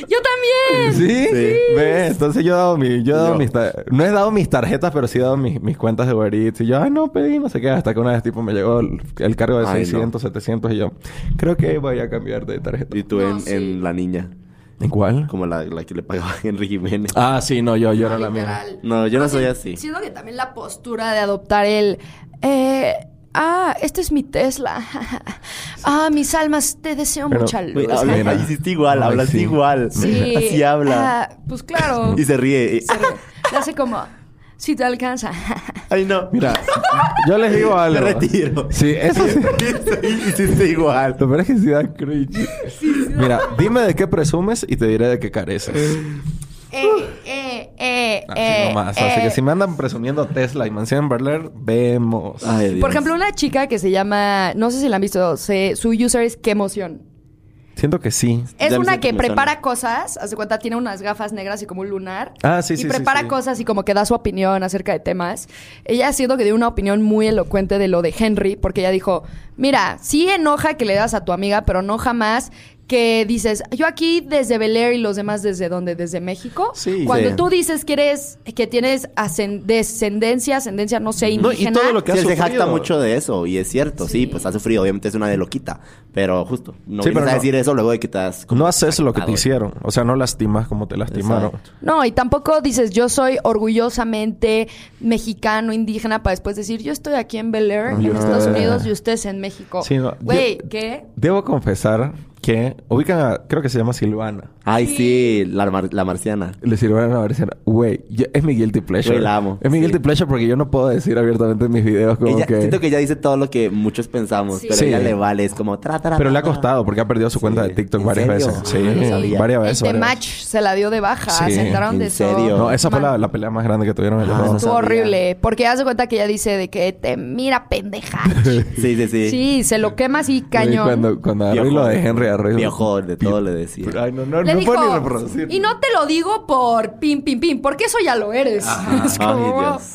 ¡Yo también! ¿Sí? Sí. Ve, entonces yo he dado, mi, yo he dado mis... No he dado mis tarjetas, pero sí he dado mis, mis cuentas de Uber Eats. Y yo, ay, no pedí, no sé qué. Hasta que una vez, tipo, me llegó el, el cargo de Ay, 600, 700. Y yo, creo que voy a cambiar de tarjeta. Y tú No, en, sí. en la niña, ¿En cuál? como la, la que le pagaba a Henry Jiménez. Ah, sí, no, yo, yo era la mía. No, yo no soy así. Siento que también la postura de adoptar el... Eh, ah, este es mi Tesla. ah, mis almas, te deseo Pero- mucha luz. Habla- hiciste igual, Ay, hablas sí. igual. Sí. Así habla. Ah, pues claro. Y se ríe. Se ríe. Le hace como... Si te alcanza. Ay, no. Mira, yo les digo algo. Me retiro. Sí, eso sí. Hiciste igual. Lo peor es que sí da cringe. Mira, dime de qué presumes y te diré de qué careces. eh, eh, eh, Así eh, nomás. eh. Así que si me andan presumiendo Tesla y mansión Air, vemos. Ay, Dios. Por ejemplo, una chica que se llama, no sé si la han visto, se- su user es qué emoción. Siento que sí. Es Ya una que suena. prepara cosas, hace cuenta, tiene unas gafas negras y como un lunar. Ah, sí, y sí, sí, prepara sí. cosas y como que da su opinión acerca de temas. Ella siento que dio una opinión muy elocuente de lo de Henry, porque ella dijo, mira, sí enoja que le das a tu amiga, pero no jamás que dices, yo aquí desde Bel Air y los demás desde dónde, desde México. Sí. Cuando Sí. tú dices que eres, que tienes descendencia, ascendencia, no sé, No, indígena. y todo lo que Sí, ha él se jacta mucho de eso, y es cierto, sí. Sí. pues ha sufrido, obviamente es una de loquita, pero justo, no Sí, vienes pero a no. decir eso luego de que te has... No haces lo que te hicieron. O sea, no lastimas como te lastimaron. Exacto. No, y tampoco dices yo soy orgullosamente mexicano, indígena, para después decir yo estoy aquí en Bel Air, en Estados Unidos, y ustedes en México. Sí, no, Güey, yo- ¿qué? Debo confesar que ubican a, creo que se llama Silvana. Ay, sí, la, mar- la marciana. Le sirvieron a Marciana. Güey, es mi guilty pleasure. Güey, la amo. Es mi Sí. guilty pleasure porque yo no puedo decir abiertamente en mis videos como Ella, que... Siento que ella dice todo lo que muchos pensamos, Sí. pero Sí. ella le vale, es como... Tra, tra, Pero le ha costado porque ha perdido su cuenta Sí. de TikTok ¿En varias serio? veces. Sí, Ah, no sabía. varias El veces. de varias Match se la dio de baja, Sí. se enteraron ¿En de eso. serio? No, esa fue la, la pelea más grande que tuvieron Ah, no Estuvo sabía. horrible, porque haz de cuenta que ella dice de que te mira pendeja. Sí, sí, sí. sí, se lo quema así cañón. Cuando, cuando lo de Henry arriba. viejo, de todo le decía. Ay, no, no, Le no dijo, puedo ni reproducir. y no te lo digo por pim, pim, pim, porque eso ya lo eres. Es Ay, como, Dios.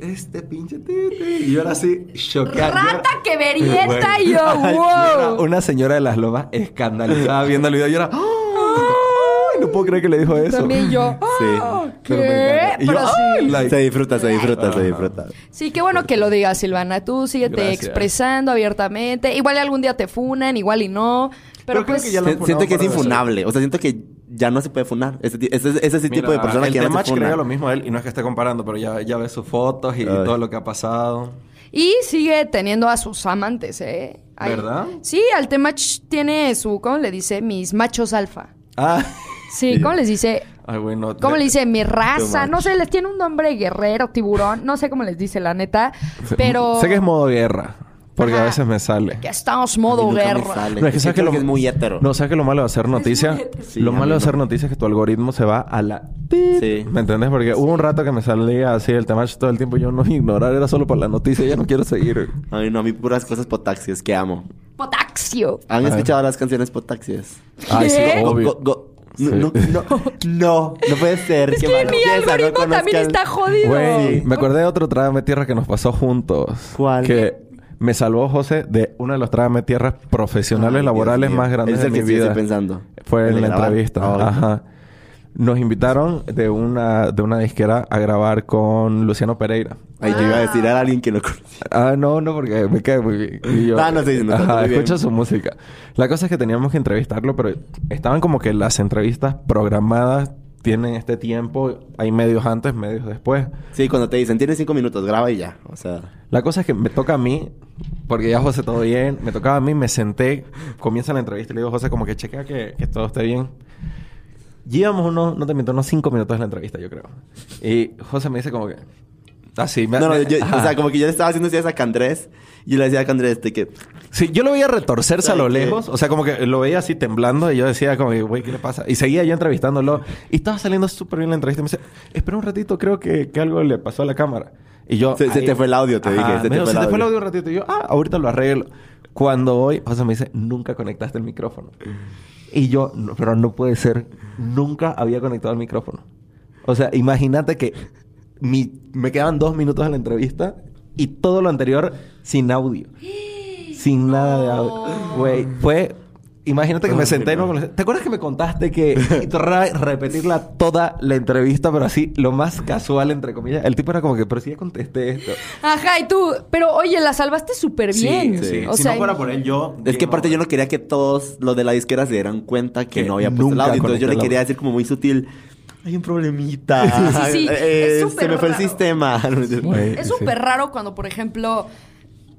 Este pinche tite. Y yo era así, choqueado. Rata que verienta y yo, Ay, wow. Una señora de las lomas escandalizada viendo el video y yo era... ¡Ay! No puedo creer que le dijo eso. También yo, Sí. ah, Pero ¿qué? encanta. Y yo, Pero sí. ¡ay! like- Se disfruta, se disfruta, se disfruta. Sí, qué bueno que lo digas, Silvana. Tú síguete Gracias. expresando abiertamente. Igual algún día te funan, igual y no. Pero, Pero creo pues, que ya lo- Si- siento que es infunable. O sea, siento que ya no se puede funar. Ese, ese, ese, tipo de persona el que ya no se funa. lo mismo a él y no es que esté comparando, pero ya, ya ve sus fotos y, todo lo que ha pasado. Y sigue teniendo a sus amantes, ¿eh? Ay, ¿Verdad? Sí, al Temach tiene su, ¿cómo le dice? Mis machos alfa. Ah, Sí, ¿cómo les dice? Ay, güey, no. ¿Cómo le dice? Mi raza. No sé, les tiene un nombre guerrero, tiburón. No sé cómo les dice, la neta. Pero. Sé que es modo guerra. Porque a veces me sale. que estamos modo guerra. No, es que sabes que lo- que es muy hétero. No, ¿sabes que lo malo de hacer noticia? Sí, lo a malo de no. hacer noticia es que tu algoritmo se va a la... Sí. ¿Me entiendes? Porque hubo un rato que me salía así el tema todo el tiempo y yo no ignorar, era solo por la noticia, ya no quiero seguir. Ay, no, a mí puras cosas potaxias que amo. Potaxio. ¿Han escuchado las canciones potaxias? Ay, sí, obvio. Go- go- No, Sí. no, no, no, no puede ser. Es que malo. mi no algoritmo también está jodido. Güey, me acordé de otro trágame tierra que nos pasó juntos. ¿Cuál? Que me salvó José de uno de los trágame tierras profesionales Ay, laborales más grandes de mi vida. estoy pensando. Fue en la grabar. entrevista. Ajá. Nos invitaron de una, de una disquera a grabar con Luciano Pereira. Ay, yo iba a decir a alguien que no conocía. Ah, no, no, porque me cae muy bien. Y yo, Ah, no estoy diciendo Ajá, bien. escucho su música. La cosa es que teníamos que entrevistarlo, pero estaban como que las entrevistas programadas tienen este tiempo. Hay medios antes, medios después. Sí, cuando te dicen, tienes cinco minutos, graba y ya. O sea, La cosa es que me toca a mí, porque ya José todo bien, me tocaba a mí, me senté, comienza la entrevista y le digo, José, como que chequea que, que todo esté bien. Llevamos unos, no te miento, unos cinco minutos de la entrevista, yo creo. Y José me dice como que... Así, me, no, no, yo- o sea, como que yo le estaba haciendo así a Candrés y yo le decía a Candrés este que Sí, yo lo veía retorcerse a lo lejos. O sea, como que lo veía así temblando. Y yo decía como que, güey, ¿qué le pasa? Y seguía yo entrevistándolo. Y estaba saliendo súper bien la entrevista. Y me dice, espera un ratito, creo que, que algo le pasó a la cámara. Y yo... Se- se te fue el audio, te dije, se te fue el se te fue el audio". audio un ratito. Y yo, ah, ahorita lo arreglo. Cuando voy, José me dice, nunca conectaste el micrófono. Y yo, "No, pero no puede ser. Nunca había conectado el micrófono. O sea, imagínate que mi- me quedaban dos minutos en la entrevista y todo lo anterior sin audio. Sin nada de audio. Güey, fue... Imagínate que me senté... y no me- ¿Te acuerdas que me contaste que... repetirla toda la entrevista, pero así, lo más casual, entre comillas. El tipo era como que, pero sí ya contesté esto. Ajá, y tú, pero oye, la salvaste súper bien. sí. O si sea, no fuera por él, yo... Es que aparte yo no quería que todos los de la disquera se dieran cuenta que, Que no había puesto el audio. Entonces yo le quería decir como muy sutil. Hay un problemita. Sí, sí, sí. Eh, Es súper se me fue el raro. sistema. Es sí. súper raro cuando, por ejemplo,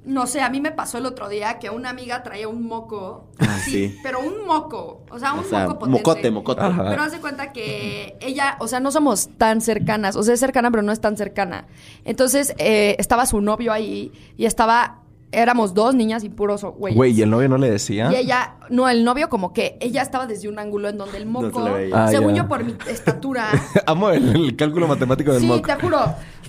no sé, a mí me pasó el otro día que una amiga traía un moco. Ah, sí. Pero un moco. O sea, un O sea, moco potente. mocote, mocote. Ajá. Pero haz de cuenta que ella, o sea, no somos tan cercanas. O sea, es cercana, pero no es tan cercana. Entonces, eh, estaba su novio ahí y estaba. Éramos dos niñas y puros güeyes. Güey, ¿y el novio no le decía? Y ella, no, el novio como que ella estaba desde un ángulo en donde el No se moco, veía. Ah, según yo por mi estatura, Amo el, el cálculo matemático del sí, moco. te juro.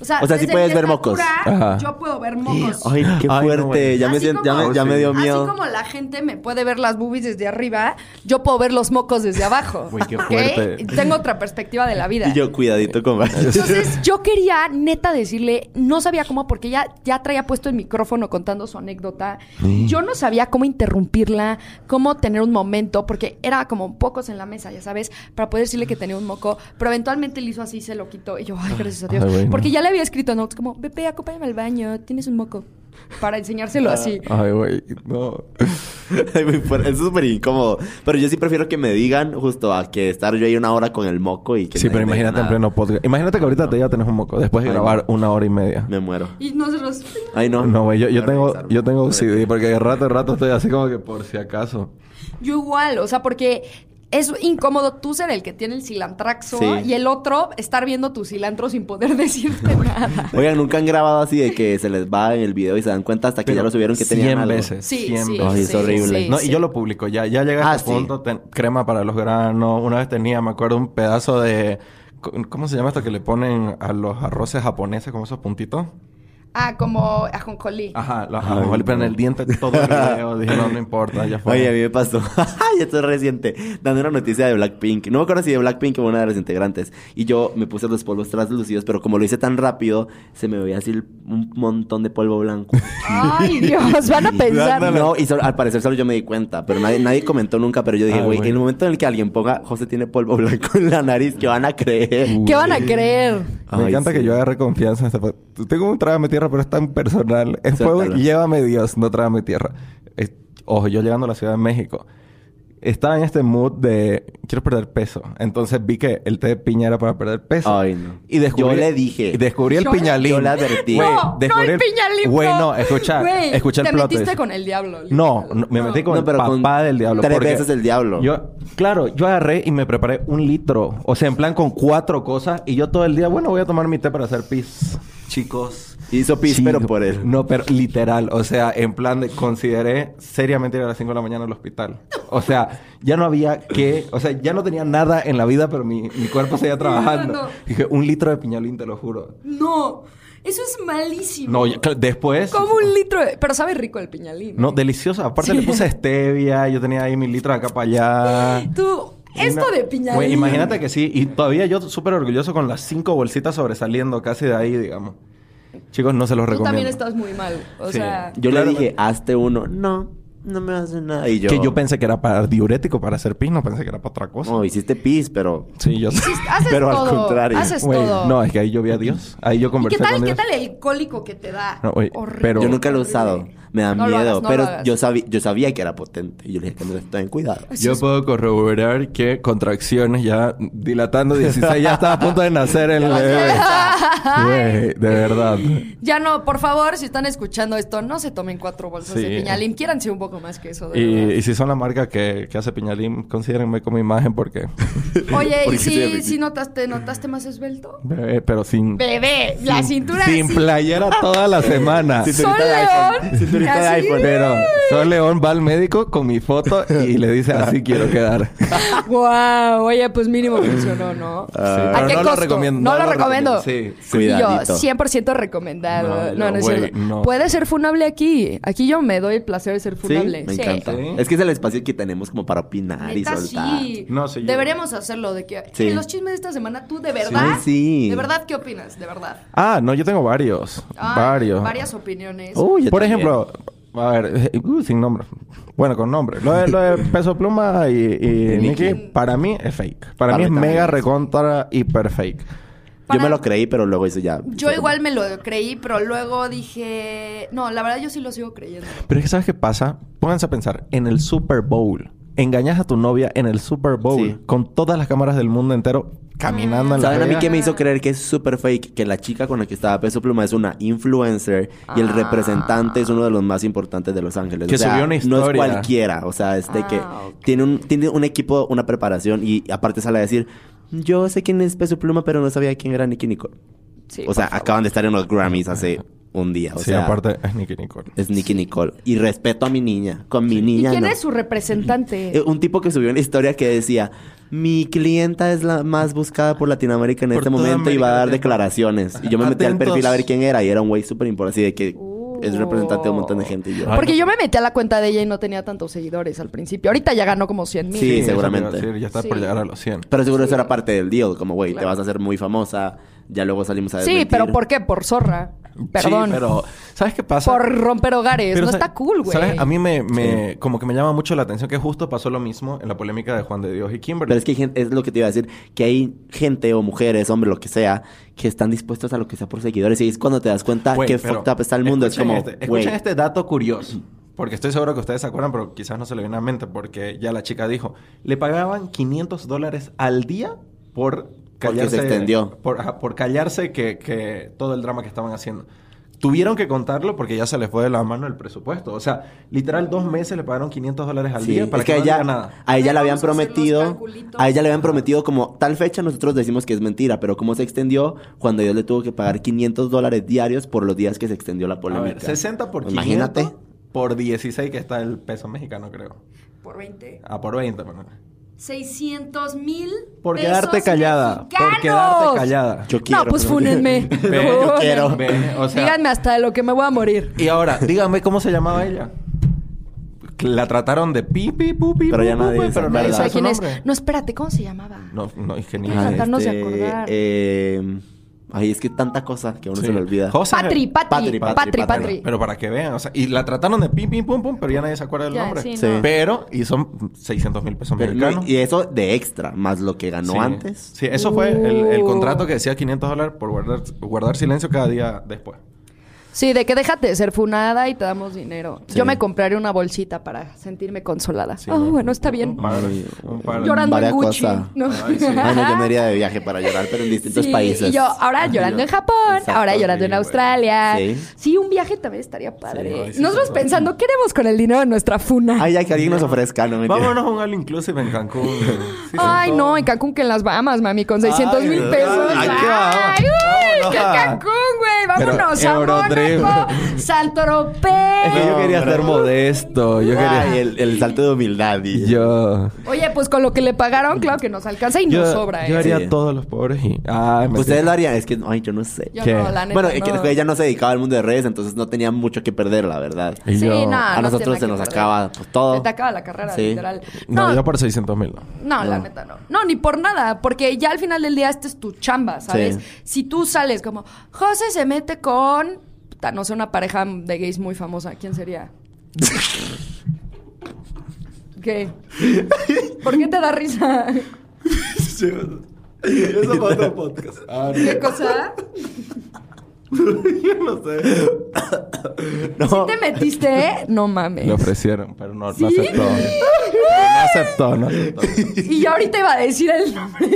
O sea, O sea, sí puedes mi ver mocos. Ajá. Yo puedo ver mocos. Ay, qué Ay, no, fuerte. ya, me Así ya, como- me, ya me dio Así miedo. como la gente me puede ver las boobies desde arriba, yo puedo ver los mocos desde abajo. Güey, qué fuerte. Tengo otra perspectiva de la vida. Y yo, cuidadito con Entonces, yo quería neta decirle, no sabía cómo, porque ella ya traía puesto el micrófono contando su anécdota. Yo no sabía cómo interrumpirla, cómo tener un momento, porque era como pocos en la mesa, ya sabes, para poder decirle que tenía un moco. Pero eventualmente le hizo así, se lo quitó. Y yo, ay, gracias a Dios. Ay. Porque ya le había escrito notes como, Pepe, acompáñame al baño, tienes un moco. Para enseñárselo así. Ay, güey, no. Ay. Es súper incómodo. Pero yo sí prefiero que me digan justo a que estar yo ahí una hora con el moco y que Sí, pero imagínate en pleno podcast. Imagínate que ahorita te ya tenés un moco después de Ay, grabar no. una hora y media. Me muero. Y nosotros... Ay, no. No, güey, yo, a tengo, yo tengo OCD porque de rato en rato estoy así como que por si acaso. Yo igual, o sea, porque es incómodo tú ser el que tiene el cilantraxo Sí. y el otro estar viendo tu cilantro sin poder decirte nada. Oigan, nunca han grabado así de que se les va en el video y se dan cuenta hasta que ya lo subieron que tenían 100 algo. veces. Sí, 100 sí, veces. Ay, es horrible. sí, No, sí. y yo lo publico. Ya, ya llega a Ah, este sí. punto. ten- crema para los granos. Una vez tenía, me acuerdo, un pedazo de... ¿Cómo se llama esto que le ponen a los arroces japoneses como esos puntitos? Ah, como ajonjolí. Ajá, Ay, ajonjolí, pero en no. el diente todo el video. Dije, no, no importa, ya fue. Oye, a mí me pasó. Ay, esto es reciente. Dando una noticia de Blackpink. No me acuerdo si de Blackpink o una de las integrantes. Y yo me puse los polvos translúcidos, pero como lo hice tan rápido, se me veía así un montón de polvo blanco. Ay, Dios, van a pensar. No, y solo- al parecer solo yo me di cuenta, pero nadie, nadie comentó nunca. Pero yo dije, Ah, güey, en el momento en el que alguien ponga José tiene polvo blanco en la nariz, ¿qué van a creer? ¿Qué van a creer? Me Ay, encanta sí. que yo agarre confianza Tengo un trágame tierra, pero es tan personal. Es fuego, llévame Dios, no trágame tierra. Es- ojo, yo llegando a la Ciudad de México. estaba en este mood de quiero perder peso. Entonces vi que el té de piña era para perder peso. Ay, no. Y descubrí, Yo le dije. y descubrí el Yo- piñalín. yo le advertí. Güey, No, no descubrí el piñalín. Güey, no. escucha, Güey, escucha el te plot metiste twist. con el diablo. No, no, me metí con No, el pero con papá del diablo. tres veces el diablo. Yo, claro, yo agarré y me preparé un litro. O sea, en plan con cuatro cosas. Y yo todo el día, bueno, voy a tomar mi té para hacer pis. Chicos. Hizo pis, Sí, pero por él. No, pero literal. O sea, en plan de... Consideré seriamente ir a las 5 de la mañana al hospital. O sea, ya no había que... O sea, ya no tenía nada en la vida, pero mi, mi cuerpo seguía trabajando. No. Dije, un litro de piñalín, te lo juro. No, eso es malísimo. No, ya- después... Como un litro de... Pero sabe rico el piñalín. No, delicioso. Aparte le puse stevia. Yo tenía ahí mi litro de acá para allá. Tú, esto Una- de piñalín. Güey, imagínate que sí. Y todavía yo súper orgulloso con las cinco bolsitas sobresaliendo casi de ahí, digamos. Chicos, no se los Tú recomiendo. también estás muy mal. O Sí. sea... Yo Claro, le dije, hazte uno. No, no me hace nada. Y yo... Que yo pensé que era para diurético, para hacer pis. No pensé que era para otra cosa. No, hiciste pis, pero... Sí, yo sé. Haces Pero al contrario. Haces todo. no, es que ahí yo vi a Dios. Ahí yo ¿Y conversé qué tal, con qué Dios. tal el cólico que te da? No, Horrible. pero- Yo nunca lo he usado. Me da No lo miedo. hagas, no pero lo hagas. yo, sabía, yo sabía que era potente. Y yo le dije que no ten cuidado. Yo puedo corroborar que contracciones ya dilatando 16 ya estaba a punto de nacer el bebé. De verdad. Ya no, por favor, si están escuchando esto, no se tomen cuatro bolsas Sí. de piñalín. Quiéranse un poco más que eso, de Y, si son la marca que, que hace Piñalín, considérenme como imagen porque... Oye, ¿y si, sí, notaste, notaste más esbelto? Bebé, pero sin... Bebé, la cintura Sin playera toda la semana. Sol. León. Cinturita de así. iPhone. Pero Sol León va al médico con mi foto y le dice así quiero quedar. Wow, oye, pues mínimo funcionó, ¿no? Ah. ¿A Pero qué no lo recomiendo, No, no lo lo recomiendo. recomiendo. Sí. Cuidadito. Yo, 100% recomendado. No, No, yo, no, es cierto. no. Puede ser funable aquí. Aquí yo me doy el placer de ser Sí, me encanta. Sí. Es que es el espacio que tenemos como para opinar y Neta, soltar. sí. No, sí, yo- Deberíamos hacerlo de que... Sí. En los chismes de esta semana, ¿tú de verdad? Sí. ¿De verdad qué opinas? De verdad. Ah, no, yo tengo varios. Ay, varios. Varias opiniones. Uy, yo Por también. ejemplo, a ver, uh, sin nombre. Bueno, con nombre. Lo de, lo de Peso Pluma y, y Nicki. Para mí es fake. Para, Para mí es también mega es. recontra hiper fake. Yo me lo creí, pero luego eso ya... Yo igual me lo creí, pero luego dije... No, la verdad yo sí lo sigo creyendo. Pero es que ¿sabes qué pasa? Pónganse a pensar. En el Super Bowl. Engañas a tu novia en el Super Bowl. Sí. Con todas las cámaras del mundo entero caminando en la ¿Saben a mí qué me hizo creer que es súper fake? Que la chica con la que estaba Peso Pluma es una influencer y el Ah. representante es uno de los más importantes de Los Ángeles. Que o sea, subió una No es historia. cualquiera. O sea, este Ah, que ok. tiene, un, tiene un equipo, una preparación y aparte sale a decir... Yo sé quién es Peso Pluma, pero no sabía quién era Nicky Nicole. Sí, o sea, favor. acaban de estar en los Grammys hace un día. O sí, sea, aparte es Nicky Nicole. es Nicky Nicole. Y respeto a mi niña. Con mi ¿Y niña quién no. es su representante? Eh, Un tipo que subió una historia que decía, mi clienta es la más buscada por Latinoamérica en Por este momento y va a dar declaraciones. Y yo me metí al perfil a ver quién era y era un güey súper importante, así de que es representante de un montón de gente. Y yo, Ay, Porque yo me metí a la cuenta de ella y no tenía tantos seguidores al principio. Ahorita ya ganó como 100 mil. Sí, seguramente. decir, ya está Sí. por llegar a los 100. Pero seguro eso era parte del deal, como güey, te vas a hacer muy famosa, ya luego salimos a Sí, desmentir. pero ¿por qué? Por zorra. Perdón. Sí, pero ¿sabes qué pasa? Por romper hogares. Pero, no está cool, güey. ¿Sabes? A mí me, me como que me llama mucho la atención que justo pasó lo mismo en la polémica de Juan de Dios y Kimberly. Pero es que hay gente- es lo que te iba a decir, que hay gente o mujeres, hombre, lo que sea, que están dispuestos a lo que sea por seguidores. Y es cuando te das cuenta Güey, que fucked up está el mundo. Es escuchen como, este, escuchen este dato curioso. Porque estoy seguro que ustedes se acuerdan, pero quizás no se le viene a la mente. Porque ya la chica dijo... Le pagaban 500 dólares al día por Porque callarse... se extendió. Por, por callarse que, que todo el drama que estaban haciendo. Tuvieron que contarlo porque ya se les fue de la mano el presupuesto. O sea, literal, dos meses le pagaron 500 dólares al Sí, día para es que, que, a no ella, diga nada. a ella le habían a prometido, a ella le habían prometido como tal fecha nosotros decimos que es mentira, pero cómo se extendió cuando Dios le tuvo que pagar 500 dólares diarios por los días que se extendió la A polémica. ver, 60 por 500 Imagínate. por 16 que está el peso mexicano, creo. Por 20. Ah, por 20. bueno. 600 mil. Por quedarte callada. Por quedarte callada. Yo quiero. No, pues pero- fúnenme. Ve, yo quiero. Ve, o sea, Díganme hasta de lo que me voy a morir. Y ahora, dígame cómo se llamaba ella. La trataron de pipi, pupi, Pero ya nadie pero nadie No sabe quién es. No, espérate, ¿cómo se llamaba? No, no, es que ni Ah, de acordar. eh, ay, es que tanta cosa que a uno Sí. se le olvida. José- Patri, Patri, Patri, Patri, Patri, Patri. Patri. Pero para que vean, o sea, y la trataron de pim, pim, pum, pum, pero ya nadie se acuerda del Ya, nombre. sí, Sí. no. Pero, y son 600 mil pesos Pero no, mexicanos. y eso de extra, más lo que ganó Sí. antes. Sí, eso fue el, el Uh. contrato que decía 500 dólares por guardar, guardar silencio cada día después. Sí, de que déjate de ser funada y te damos dinero. Sí. Yo me compraré una bolsita para sentirme consolada. Sí, oh, ¿no? bueno, está bien. Un par, un par. Llorando en Gucci. ¿no? Bueno, yo me iría de viaje para llorar, pero en distintos Sí, países. Y yo, ahora llorando en Japón, Exacto, ahora llorando en sí, Australia. Sí. Sí. un viaje también estaría padre. Sí, sí, Nosotros sí. pensando, ¿qué haremos con el dinero de nuestra funa? Ay, ya que alguien nos ofrezca, no mentira. Vámonos a un all inclusive en Cancún. Sí, Ay, sí, no, en Cancún que en las Bahamas, mami, con 600 Ay, mil ay, pesos. ay, qué va- Ay, uy, vámonos qué a- Cancún, güey. Pero Vámonos Mónaco, Santo Es que yo quería ser modesto. Yo quería... Ay, el, el salto de humildad. Y... Yo... Oye, pues con lo que le pagaron, claro que nos alcanza y Yo, nos sobra, yo ¿eh? haría Sí. a todos los pobres y... Ay, me Ustedes lo harían, es que, ay, yo no sé. Yo ¿Qué? no, la neta, Bueno, es no. que ella no se dedicaba al mundo de redes, entonces no tenía mucho que perder, la verdad. Y Sí, yo... no, a no nosotros se nada nos acaba pues, todo. Se te acaba la carrera, Sí. literal. No, yo por 600 mil no. No, la No. neta no. No, ni por nada, porque ya al final del día este es tu chamba, ¿sabes? Sí. Si tú sales como, José se mete con, puta, no sé, una pareja de gays muy famosa, ¿quién sería? ¿Qué? ¿Por qué te da risa? Eso para otro podcast. Ah, ¿Qué cosa? yo no sé. No. ¿Te metiste? No mames. Le ofrecieron, pero no, ¿Sí? no aceptó. No aceptó, no aceptó. Y yo ahorita iba a decir el nombre.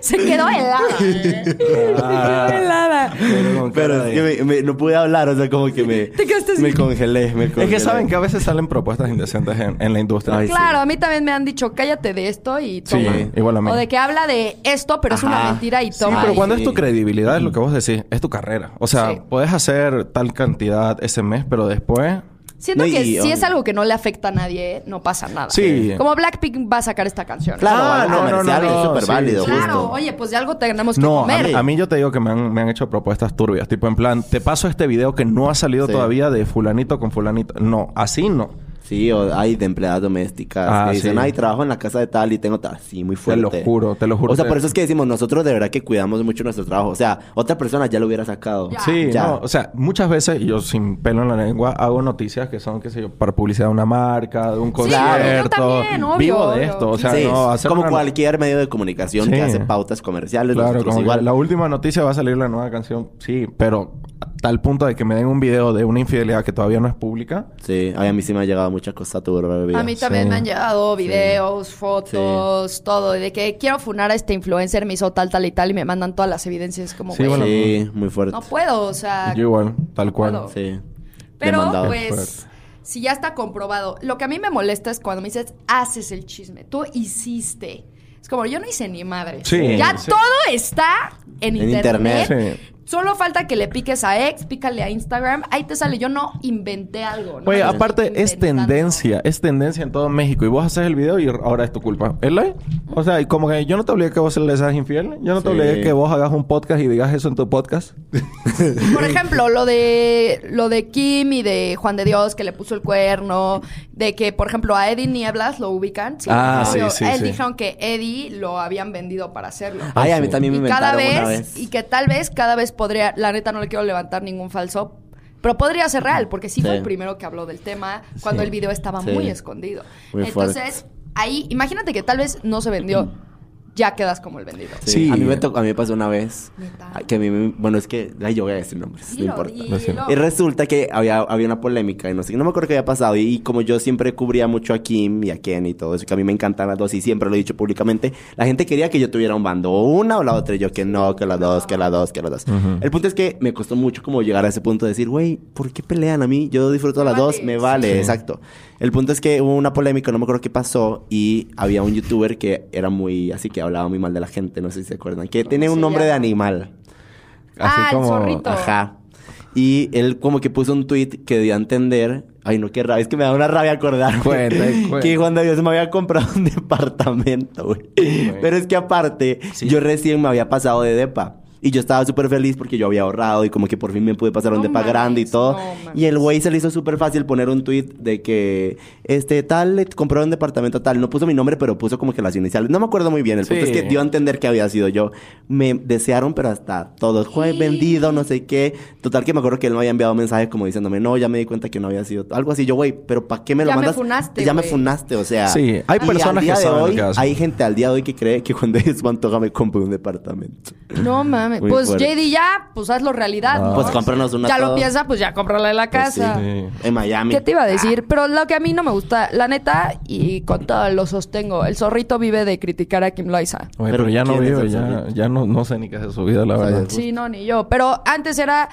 Se quedó helada. ¿eh? Se quedó helada. Pero Pero es que me, me- no pude hablar, o sea, como que me... Te quedaste así. Me congelé, me congelé. Es que saben que a veces salen propuestas indecentes en, en la industria. Ay, sí. Claro, a mí también me han dicho, cállate de esto y Sí, toma. igual a mí. O de que habla de esto, pero es una mentira y Sí, toma. pero Ay, cuando sí. es tu credibilidad, es lo que vos decís, es tu carrera. O sea, Sí. puedes hacer tal cantidad ese mes, pero después... Siento No, que y- si es algo que no le afecta a nadie, no pasa nada. Sí. Como Blackpink va a sacar esta canción. Claro, Ah, no, no, no, súper sí, válido. Claro, justo. oye, pues de algo tenemos que No, a comer. mí, a mí yo te digo que me han, me han hecho propuestas turbias. Tipo, en plan, te paso este video que no ha salido Sí. todavía de fulanito con fulanito. No, así no. Sí, o hay de empleadas domésticas Ah, que dicen, sí. ay, trabajo en la casa de tal y tengo tal. Sí, muy Te fuerte. lo juro, te lo juro. O sea, Te- por eso es que decimos, nosotros de verdad que cuidamos mucho nuestro trabajo. O sea, otra persona ya lo hubiera sacado. Ya. Sí, Ya. no, o sea, muchas veces yo sin pelo en la lengua hago noticias que son, qué sé yo, para publicidad de una marca, de un concierto. también, obvio, Vivo de obvio. esto, o sea, Sí, no hacer como una- cualquier medio de comunicación que Sí. hace pautas comerciales. Claro, como que igual. la última noticia va a salir la nueva canción, sí, pero tal punto de que me den un video de una infidelidad que todavía no es pública. Sí, ay, a mí sí me ha llegado mucha cosa turbia. A mí también Sí. me han llegado videos, fotos, todo. De que quiero funar a este influencer, me hizo tal, tal y tal. Y me mandan todas las evidencias. Como, Sí, bueno, Sí, muy fuerte. no puedo, o sea... Yo igual, tal cual. puedo. Sí. Pero Demandado. pues, Fuerte. si ya está comprobado, lo que a mí me molesta es cuando me dices, haces el chisme, tú hiciste. Es como, yo no hice ni madre. Sí, ya sí. todo está en, En internet. internet. Sí. Solo falta que le piques a X, pícale a Instagram, ahí te sale. Yo no inventé algo. ¿no? Oye, Me estoy aparte es tendencia, es tendencia en todo México y vos haces el video y ahora es tu culpa. ¿Es la? O sea, y como que yo no te obligué que vos le seas infiel, yo no te Sí. obligué que vos hagas un podcast y digas eso en tu podcast. Por ejemplo, lo de lo de Kim y de Juan de Dios que le puso el cuerno, de que por ejemplo a Eddie Nieblas lo ubican. Ah, sí, sí, Él sí. dijeron que Eddie lo habían vendido para hacerlo. Ay, a mí también me y cada inventaron vez, una vez. y que tal vez cada vez podría, la neta no le quiero levantar ningún falso, pero podría ser real, porque sí, fue el primero que habló del tema cuando Sí. el video estaba Sí. muy escondido. Muy Entonces, ahí, imagínate que tal vez no se vendió, ya quedas como el vendido. Sí. Sí. A mí me, tocó- a mí me pasó una vez. Neta. Que a mí me- Bueno, es que... Ay, yo voy a decir nombres. Dilo, no importa. dilo. Y resulta que había, había una polémica y no sé, no me acuerdo qué había pasado. Y, y como yo siempre cubría mucho a Kim y a Ken y todo eso, que a mí me encantan las dos y siempre lo he dicho públicamente, la gente quería que yo tuviera un bando, o una o la otra, y yo que no, que las dos, que las dos, que las dos. Ujú. El punto es que me costó mucho como llegar a ese punto de decir, güey, ¿por qué pelean a mí? Yo disfruto Me las dos, vale, me sí. vale, Sí. exacto. El punto es que hubo una polémica, no me acuerdo qué pasó, y había un youtuber que era muy, así que hablaba muy mal de la gente, no sé si se acuerdan, que tenía un nombre de animal. Ah, el zorrito. Ajá. Y él como que puso un tweet que dio a entender. Ay, no, qué rabia. Es que me da una rabia acordar. Cuenta, cuenta. Que Juan de Dios me había comprado un departamento, güey. Pero es que aparte, Sí. yo recién me había pasado de depa. Y yo estaba súper feliz porque yo había ahorrado y como que por fin me pude pasar un No depa grande y todo. no y el güey se le hizo súper fácil poner un tweet de que, este, tal, le compró un departamento tal. No puso mi nombre, pero puso como que las iniciales. No me acuerdo muy bien. El punto Sí. es que dio a entender que había sido yo. Me desearon, pero hasta todo. Fue vendido, no sé qué. Total que me acuerdo que él me había enviado mensajes como diciéndome, no, ya me di cuenta que no había sido. Algo así. Yo, güey, pero ¿para qué me lo Ya me funaste, Ya me funaste, o sea. Sí, hay personas al día que de saben hoy, que hacen. Hay gente al día de hoy que cree que cuando ellos Pantoja me compre un departamento. No mames, mames. Muy pues fuerte. JD ya, pues hazlo realidad, ¿no? Pues cómpranos una Ya lo piensa, pues ya cómprala en la Pues sí. casa. Sí. En Miami. ¿Qué te iba a decir? Pero lo que a mí no me gusta, la neta, y con todo lo sostengo, el zorrito vive de criticar a Kim Loaiza. Oye, Pero pero, ya no ¿quién es vive, ya, no, no sé ni qué de su vida, la O sea, verdad. Sí, no, ni yo. Pero antes era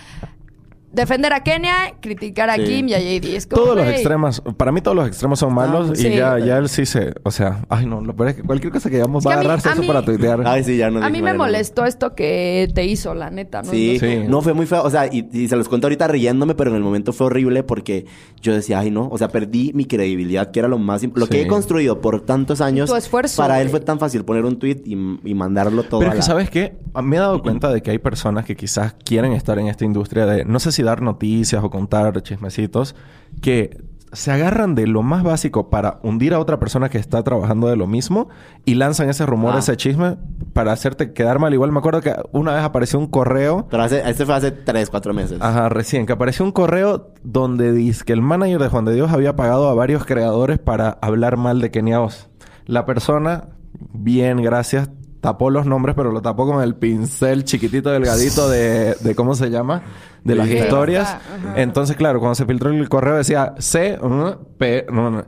defender a Kenia, criticar a Sí. Kim y a JD. Es como, Todos los extremos, para mí todos los extremos son malos y ya, ya él sí se, o sea, ay no, lo peor es que cualquier cosa que digamos Es va a que a mí- agarrarse a eso mí- para tuitear. Ay, sí, ya no A mí me molestó esto que te hizo, la neta, ¿no? Sí. No- Sí. no fue muy feo, o sea, y, y se los cuento ahorita riéndome, pero en el momento fue horrible porque yo decía, ay no, o sea, perdí mi credibilidad, que era lo más, lo que he construido por tantos años. tu esfuerzo, Para él fue tan fácil poner un tweet y, y mandarlo todo. Pero a es que, la- ¿sabes qué? Me he dado cuenta de que hay personas que quizás quieren estar en esta industria de, no sé si dar noticias o contar chismecitos, que se agarran de lo más básico para hundir a otra persona que está trabajando de lo mismo y lanzan ese rumor, Ah. ese chisme para hacerte quedar mal. Igual me acuerdo que una vez apareció un correo Pero hace, este fue hace tres, cuatro meses. Ajá, recién, que apareció un correo donde dice que el manager de Juan de Dios había pagado a varios creadores para hablar mal de Kenia Oz. La persona, bien, gracias, tapó los nombres, pero lo tapó con el pincel chiquitito, delgadito de, de ¿cómo se llama? De las historias. Ajá. Entonces, claro, cuando se filtró el correo decía C, P, no, no.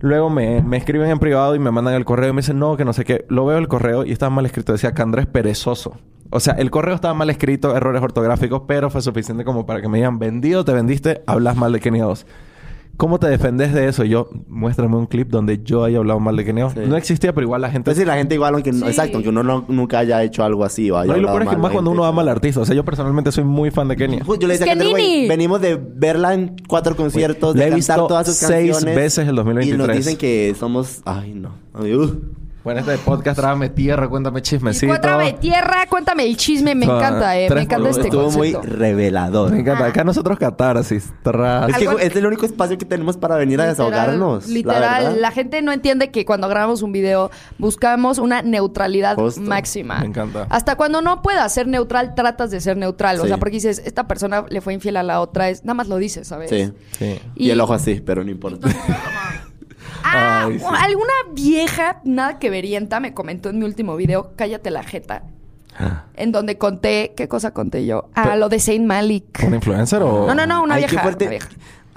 Luego me, me escriben en privado y me mandan el correo y me dicen, no, que no sé qué. Lo veo el correo y estaba mal escrito. Decía que Andrés perezoso. O sea, el correo estaba mal escrito, errores ortográficos, pero fue suficiente como para que me digan, vendido, te vendiste, hablas mal de Kenia 2. ¿Cómo te defendes de eso? Yo, muéstrame un clip donde yo haya hablado mal de Kenia 2. Sí. No existía, pero igual la gente... Entonces, la gente igual, aunque Sí. exacto, aunque uno no- nunca haya hecho algo así o haya no, y lo peor es que más cuando gente- uno ama al artista. O sea, yo personalmente soy muy fan de Kenia. Pues yo le Es decía a Nini. venimos de verla en cuatro conciertos, Le de he cantar visto todas sus seis canciones. veces el 2023. Y nos dicen que somos... Ay, no. Ay, uh. Bueno, este podcast, trágame tierra, cuéntame chismecito. cuéntame tierra, cuéntame el chisme, me Ah, encanta, eh. Me encanta este Estuvo concepto. muy revelador. Me encanta. Acá nosotros catarsis. Tras. Es que Algo- es el único espacio que tenemos para venir a Literal, desahogarnos. Literal, la, gente no entiende que cuando grabamos un video buscamos una neutralidad Justo. máxima. Me encanta. Hasta cuando no puedas ser neutral, tratas de ser neutral. O sea, porque dices, esta persona le fue infiel a la otra, es, nada más lo dices, ¿sabes? Sí. Sí. Y, el ojo así, pero no importa. Ah, Ay, sí. alguna vieja, nada que verienta, me comentó en mi último video, cállate la jeta. En donde conté, ¿qué cosa conté yo? Ah, Pero- lo de Saint Malik. ¿Un influencer o...? No, no, no, una Ay, qué vieja, fuerte. una vieja.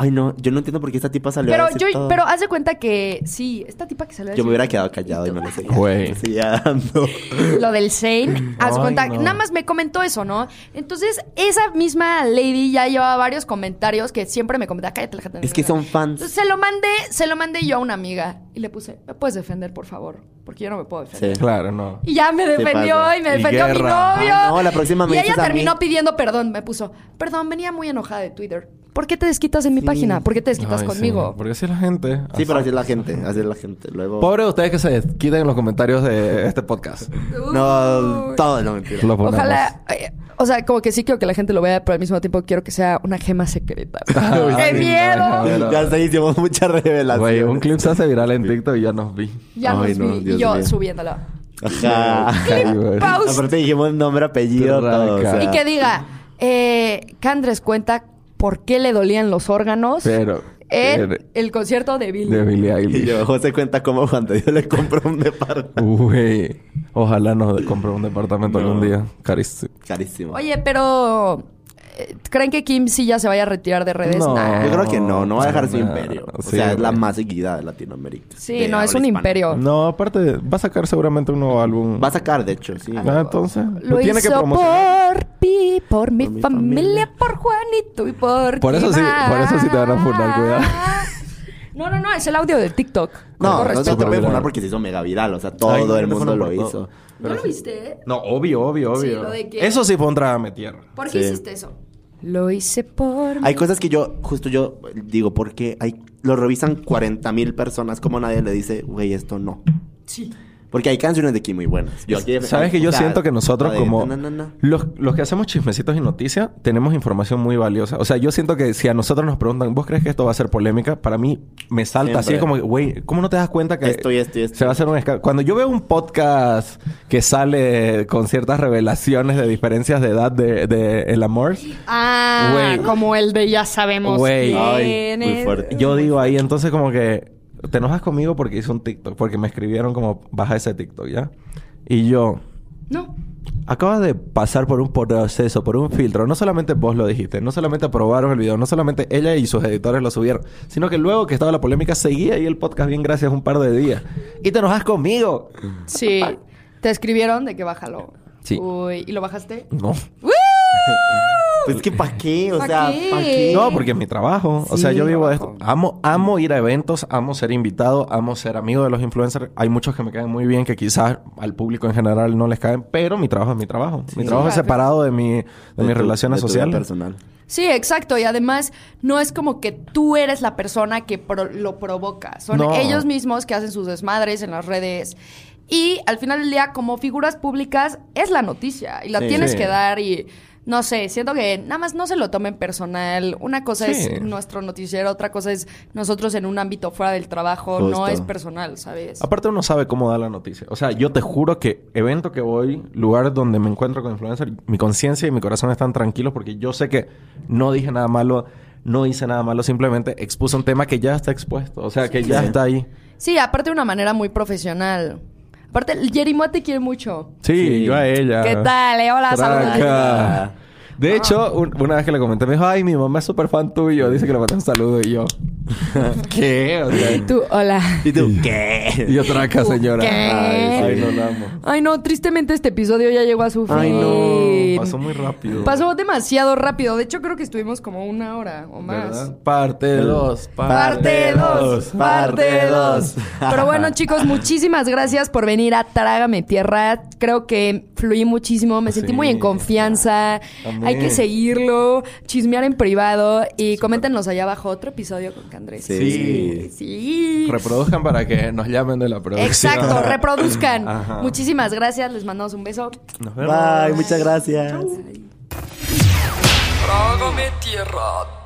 Ay, no. Yo no entiendo por qué esta tipa salió a Pero decir yo, todo. pero haz de cuenta que sí, esta tipa que salió a Yo me hubiera quedado callado y no le seguía. Güey. No seguía dando. lo del Shane, haz de Ay, cuenta, no. nada más me comentó eso, ¿no? Entonces, esa misma lady ya llevaba varios comentarios que siempre me comentaba, cállate la gente. Es que son fans. Entonces, se lo mandé, se lo mandé yo a una amiga y le puse, ¿me puedes defender, por favor? Porque yo no me puedo defender. Sí. Claro, no. Y ya me defendió pasa. y me Y defendió mi guerra. novio. Ay, no, la próxima me Y ella dices a mí. terminó pidiendo perdón. Me puso, perdón, venía muy enojada de Twitter. ¿Por qué te desquitas en mi página? ¿Por qué te desquitas Ay, conmigo? Sí. Porque así es la gente. Sí, pero así es la gente. Así es la gente. Luego... Pobre de ustedes que se desquiten en los comentarios de este podcast. No, todo, no, mentira. Lo. Ojalá, eh, o sea, como que sí quiero que la gente lo vea, pero al mismo tiempo quiero que sea una gema secreta. Ay, ¡Qué miedo! Ya se hicimos mucha revelación. Güey, un clip se hace viral en TikTok y ya nos vi. Ya Ay, nos no, vi. Dios y yo mío. subiéndolo. Ajá. Aparte dijimos nombre, apellido, todo. o raca. sea. Y que diga, eh, Candres cuenta por qué le dolían los órganos Pero... en pero- el concierto de Billy. De Billie Y Eilish. yo, José cuenta cómo Juan de Dios le compró un departamento. Uy. Ojalá nos compre un departamento No. algún día. Carísimo. Carísimo. Oye, pero... ¿Creen que Kim sí ya se vaya a retirar de redes? No. Nah. Yo creo que no, no va a dejar su Nah, imperio. O sí, sea, es la más seguida de Latinoamérica. Sí, De no, es un hispana. imperio. No, aparte, va a sacar seguramente un nuevo álbum. Va a sacar, de hecho, sí. Ah, entonces. Lo tiene que hizo promocionar. por ti, por mi, Por mi familia, familia. por Juanito y por Por ti eso sí- por eso sí te van a funar, cuidado. No, no, no, es el audio de TikTok. No, no se te puede poner porque se hizo mega viral. O sea, todo Ay, el me mundo lo todo. hizo. ¿No lo viste? No, obvio, obvio, Sí, obvio. lo de que- Eso sí fue un trágame tierra. ¿Por qué Sí. hiciste eso? Lo hice por... Hay cosas que yo, justo yo digo, porque hay, lo revisan 40 mil personas, como nadie le dice, güey, esto no. Sí. Porque hay canciones de aquí muy buenas. Yo aquí- ¿Sabes que yo siento que nosotros como... na, na, na. Los, los que hacemos chismecitos y noticias tenemos información muy valiosa. O sea, yo siento que si a nosotros nos preguntan, ¿vos crees que esto va a ser polémica? Para mí me salta así Siempre. como, güey, ¿cómo no te das cuenta que Esto y esto y esto. se va a hacer un escándalo? Cuando yo veo un podcast que sale con ciertas revelaciones de diferencias de edad de, de el amor, Ah, Güey. como el de ya sabemos Güey. Muy fuerte. yo digo ahí entonces como que te enojas conmigo porque hice un TikTok, porque me escribieron como baja ese TikTok, ¿ya? Y yo, No. Acabas de pasar por un proceso, por un filtro. No solamente vos lo dijiste, no solamente aprobaron el video, no solamente ella y sus editores lo subieron, sino que luego que estaba la polémica seguía ahí el podcast bien gracias un par de días. Y te enojas conmigo. Sí. Te escribieron de que bájalo. Sí. Uy, ¿y lo bajaste? No. ¡Woo! Pues que ¿para qué? O ¿Pa' sea? ¿para qué? No, porque es mi trabajo. o sea, yo vivo de esto. Amo, amo ir a eventos, amo ser invitado, amo ser amigo de los influencers. Hay muchos que me caen muy bien que quizás al público en general no les caen, pero mi trabajo es mi trabajo. mi trabajo es Claro. separado de, mi, de, De mis tu- relaciones de sociales. personal. Sí, exacto. Y además, no es como que tú eres la persona que pro- lo provoca. Son No. ellos mismos que hacen sus desmadres en las redes. Y al final del día, como figuras públicas, es la noticia. Y la Sí. tienes Sí. que dar y... No sé, siento que nada más no se lo tomen personal. Una cosa Sí. es nuestro noticiero, otra cosa es nosotros en un ámbito fuera del trabajo. No es personal, ¿sabes? Aparte uno sabe cómo dar la noticia. O sea, yo te juro que evento que voy, lugar donde me encuentro con influencers, mi conciencia y mi corazón están tranquilos porque yo sé que no dije nada malo, no hice nada malo, simplemente expuse un tema que ya está expuesto. O sea, que ya está ahí. Sí, aparte de una manera muy profesional. Aparte, el Jerimoa te quiere mucho. Sí, Sí. yo a ella. ¿Qué tal? eh? Hola, saludos. De hecho, un- una vez que le comenté, me dijo, ay, mi mamá es súper fan tuyo. Dice que le mandé un saludo y yo, ¿qué? O sea, Tú, hola. ¿Y tú qué? y yo tranca, ¿Tú señora. qué? Ay, ay, no la amo. Ay, no, tristemente este episodio ya llegó a su fin. Ay, no. Pasó muy rápido. Pasó demasiado rápido. De hecho, creo que estuvimos como una hora o más. ¿Verdad? Parte 2. Parte 2, parte 2. Pero bueno, chicos, muchísimas gracias por venir a Trágame Tierra. Creo que fluí muchísimo, me sentí Sí. muy en confianza. Hay que seguirlo, chismear en privado y coméntenos allá abajo otro episodio con Candrés. Sí. Sí. Reproduzcan para que nos llamen de la producción. Exacto, reproduzcan. Ajá. Muchísimas gracias, les mandamos un beso. Nos vemos. Bye, muchas gracias. Trágame Tierra.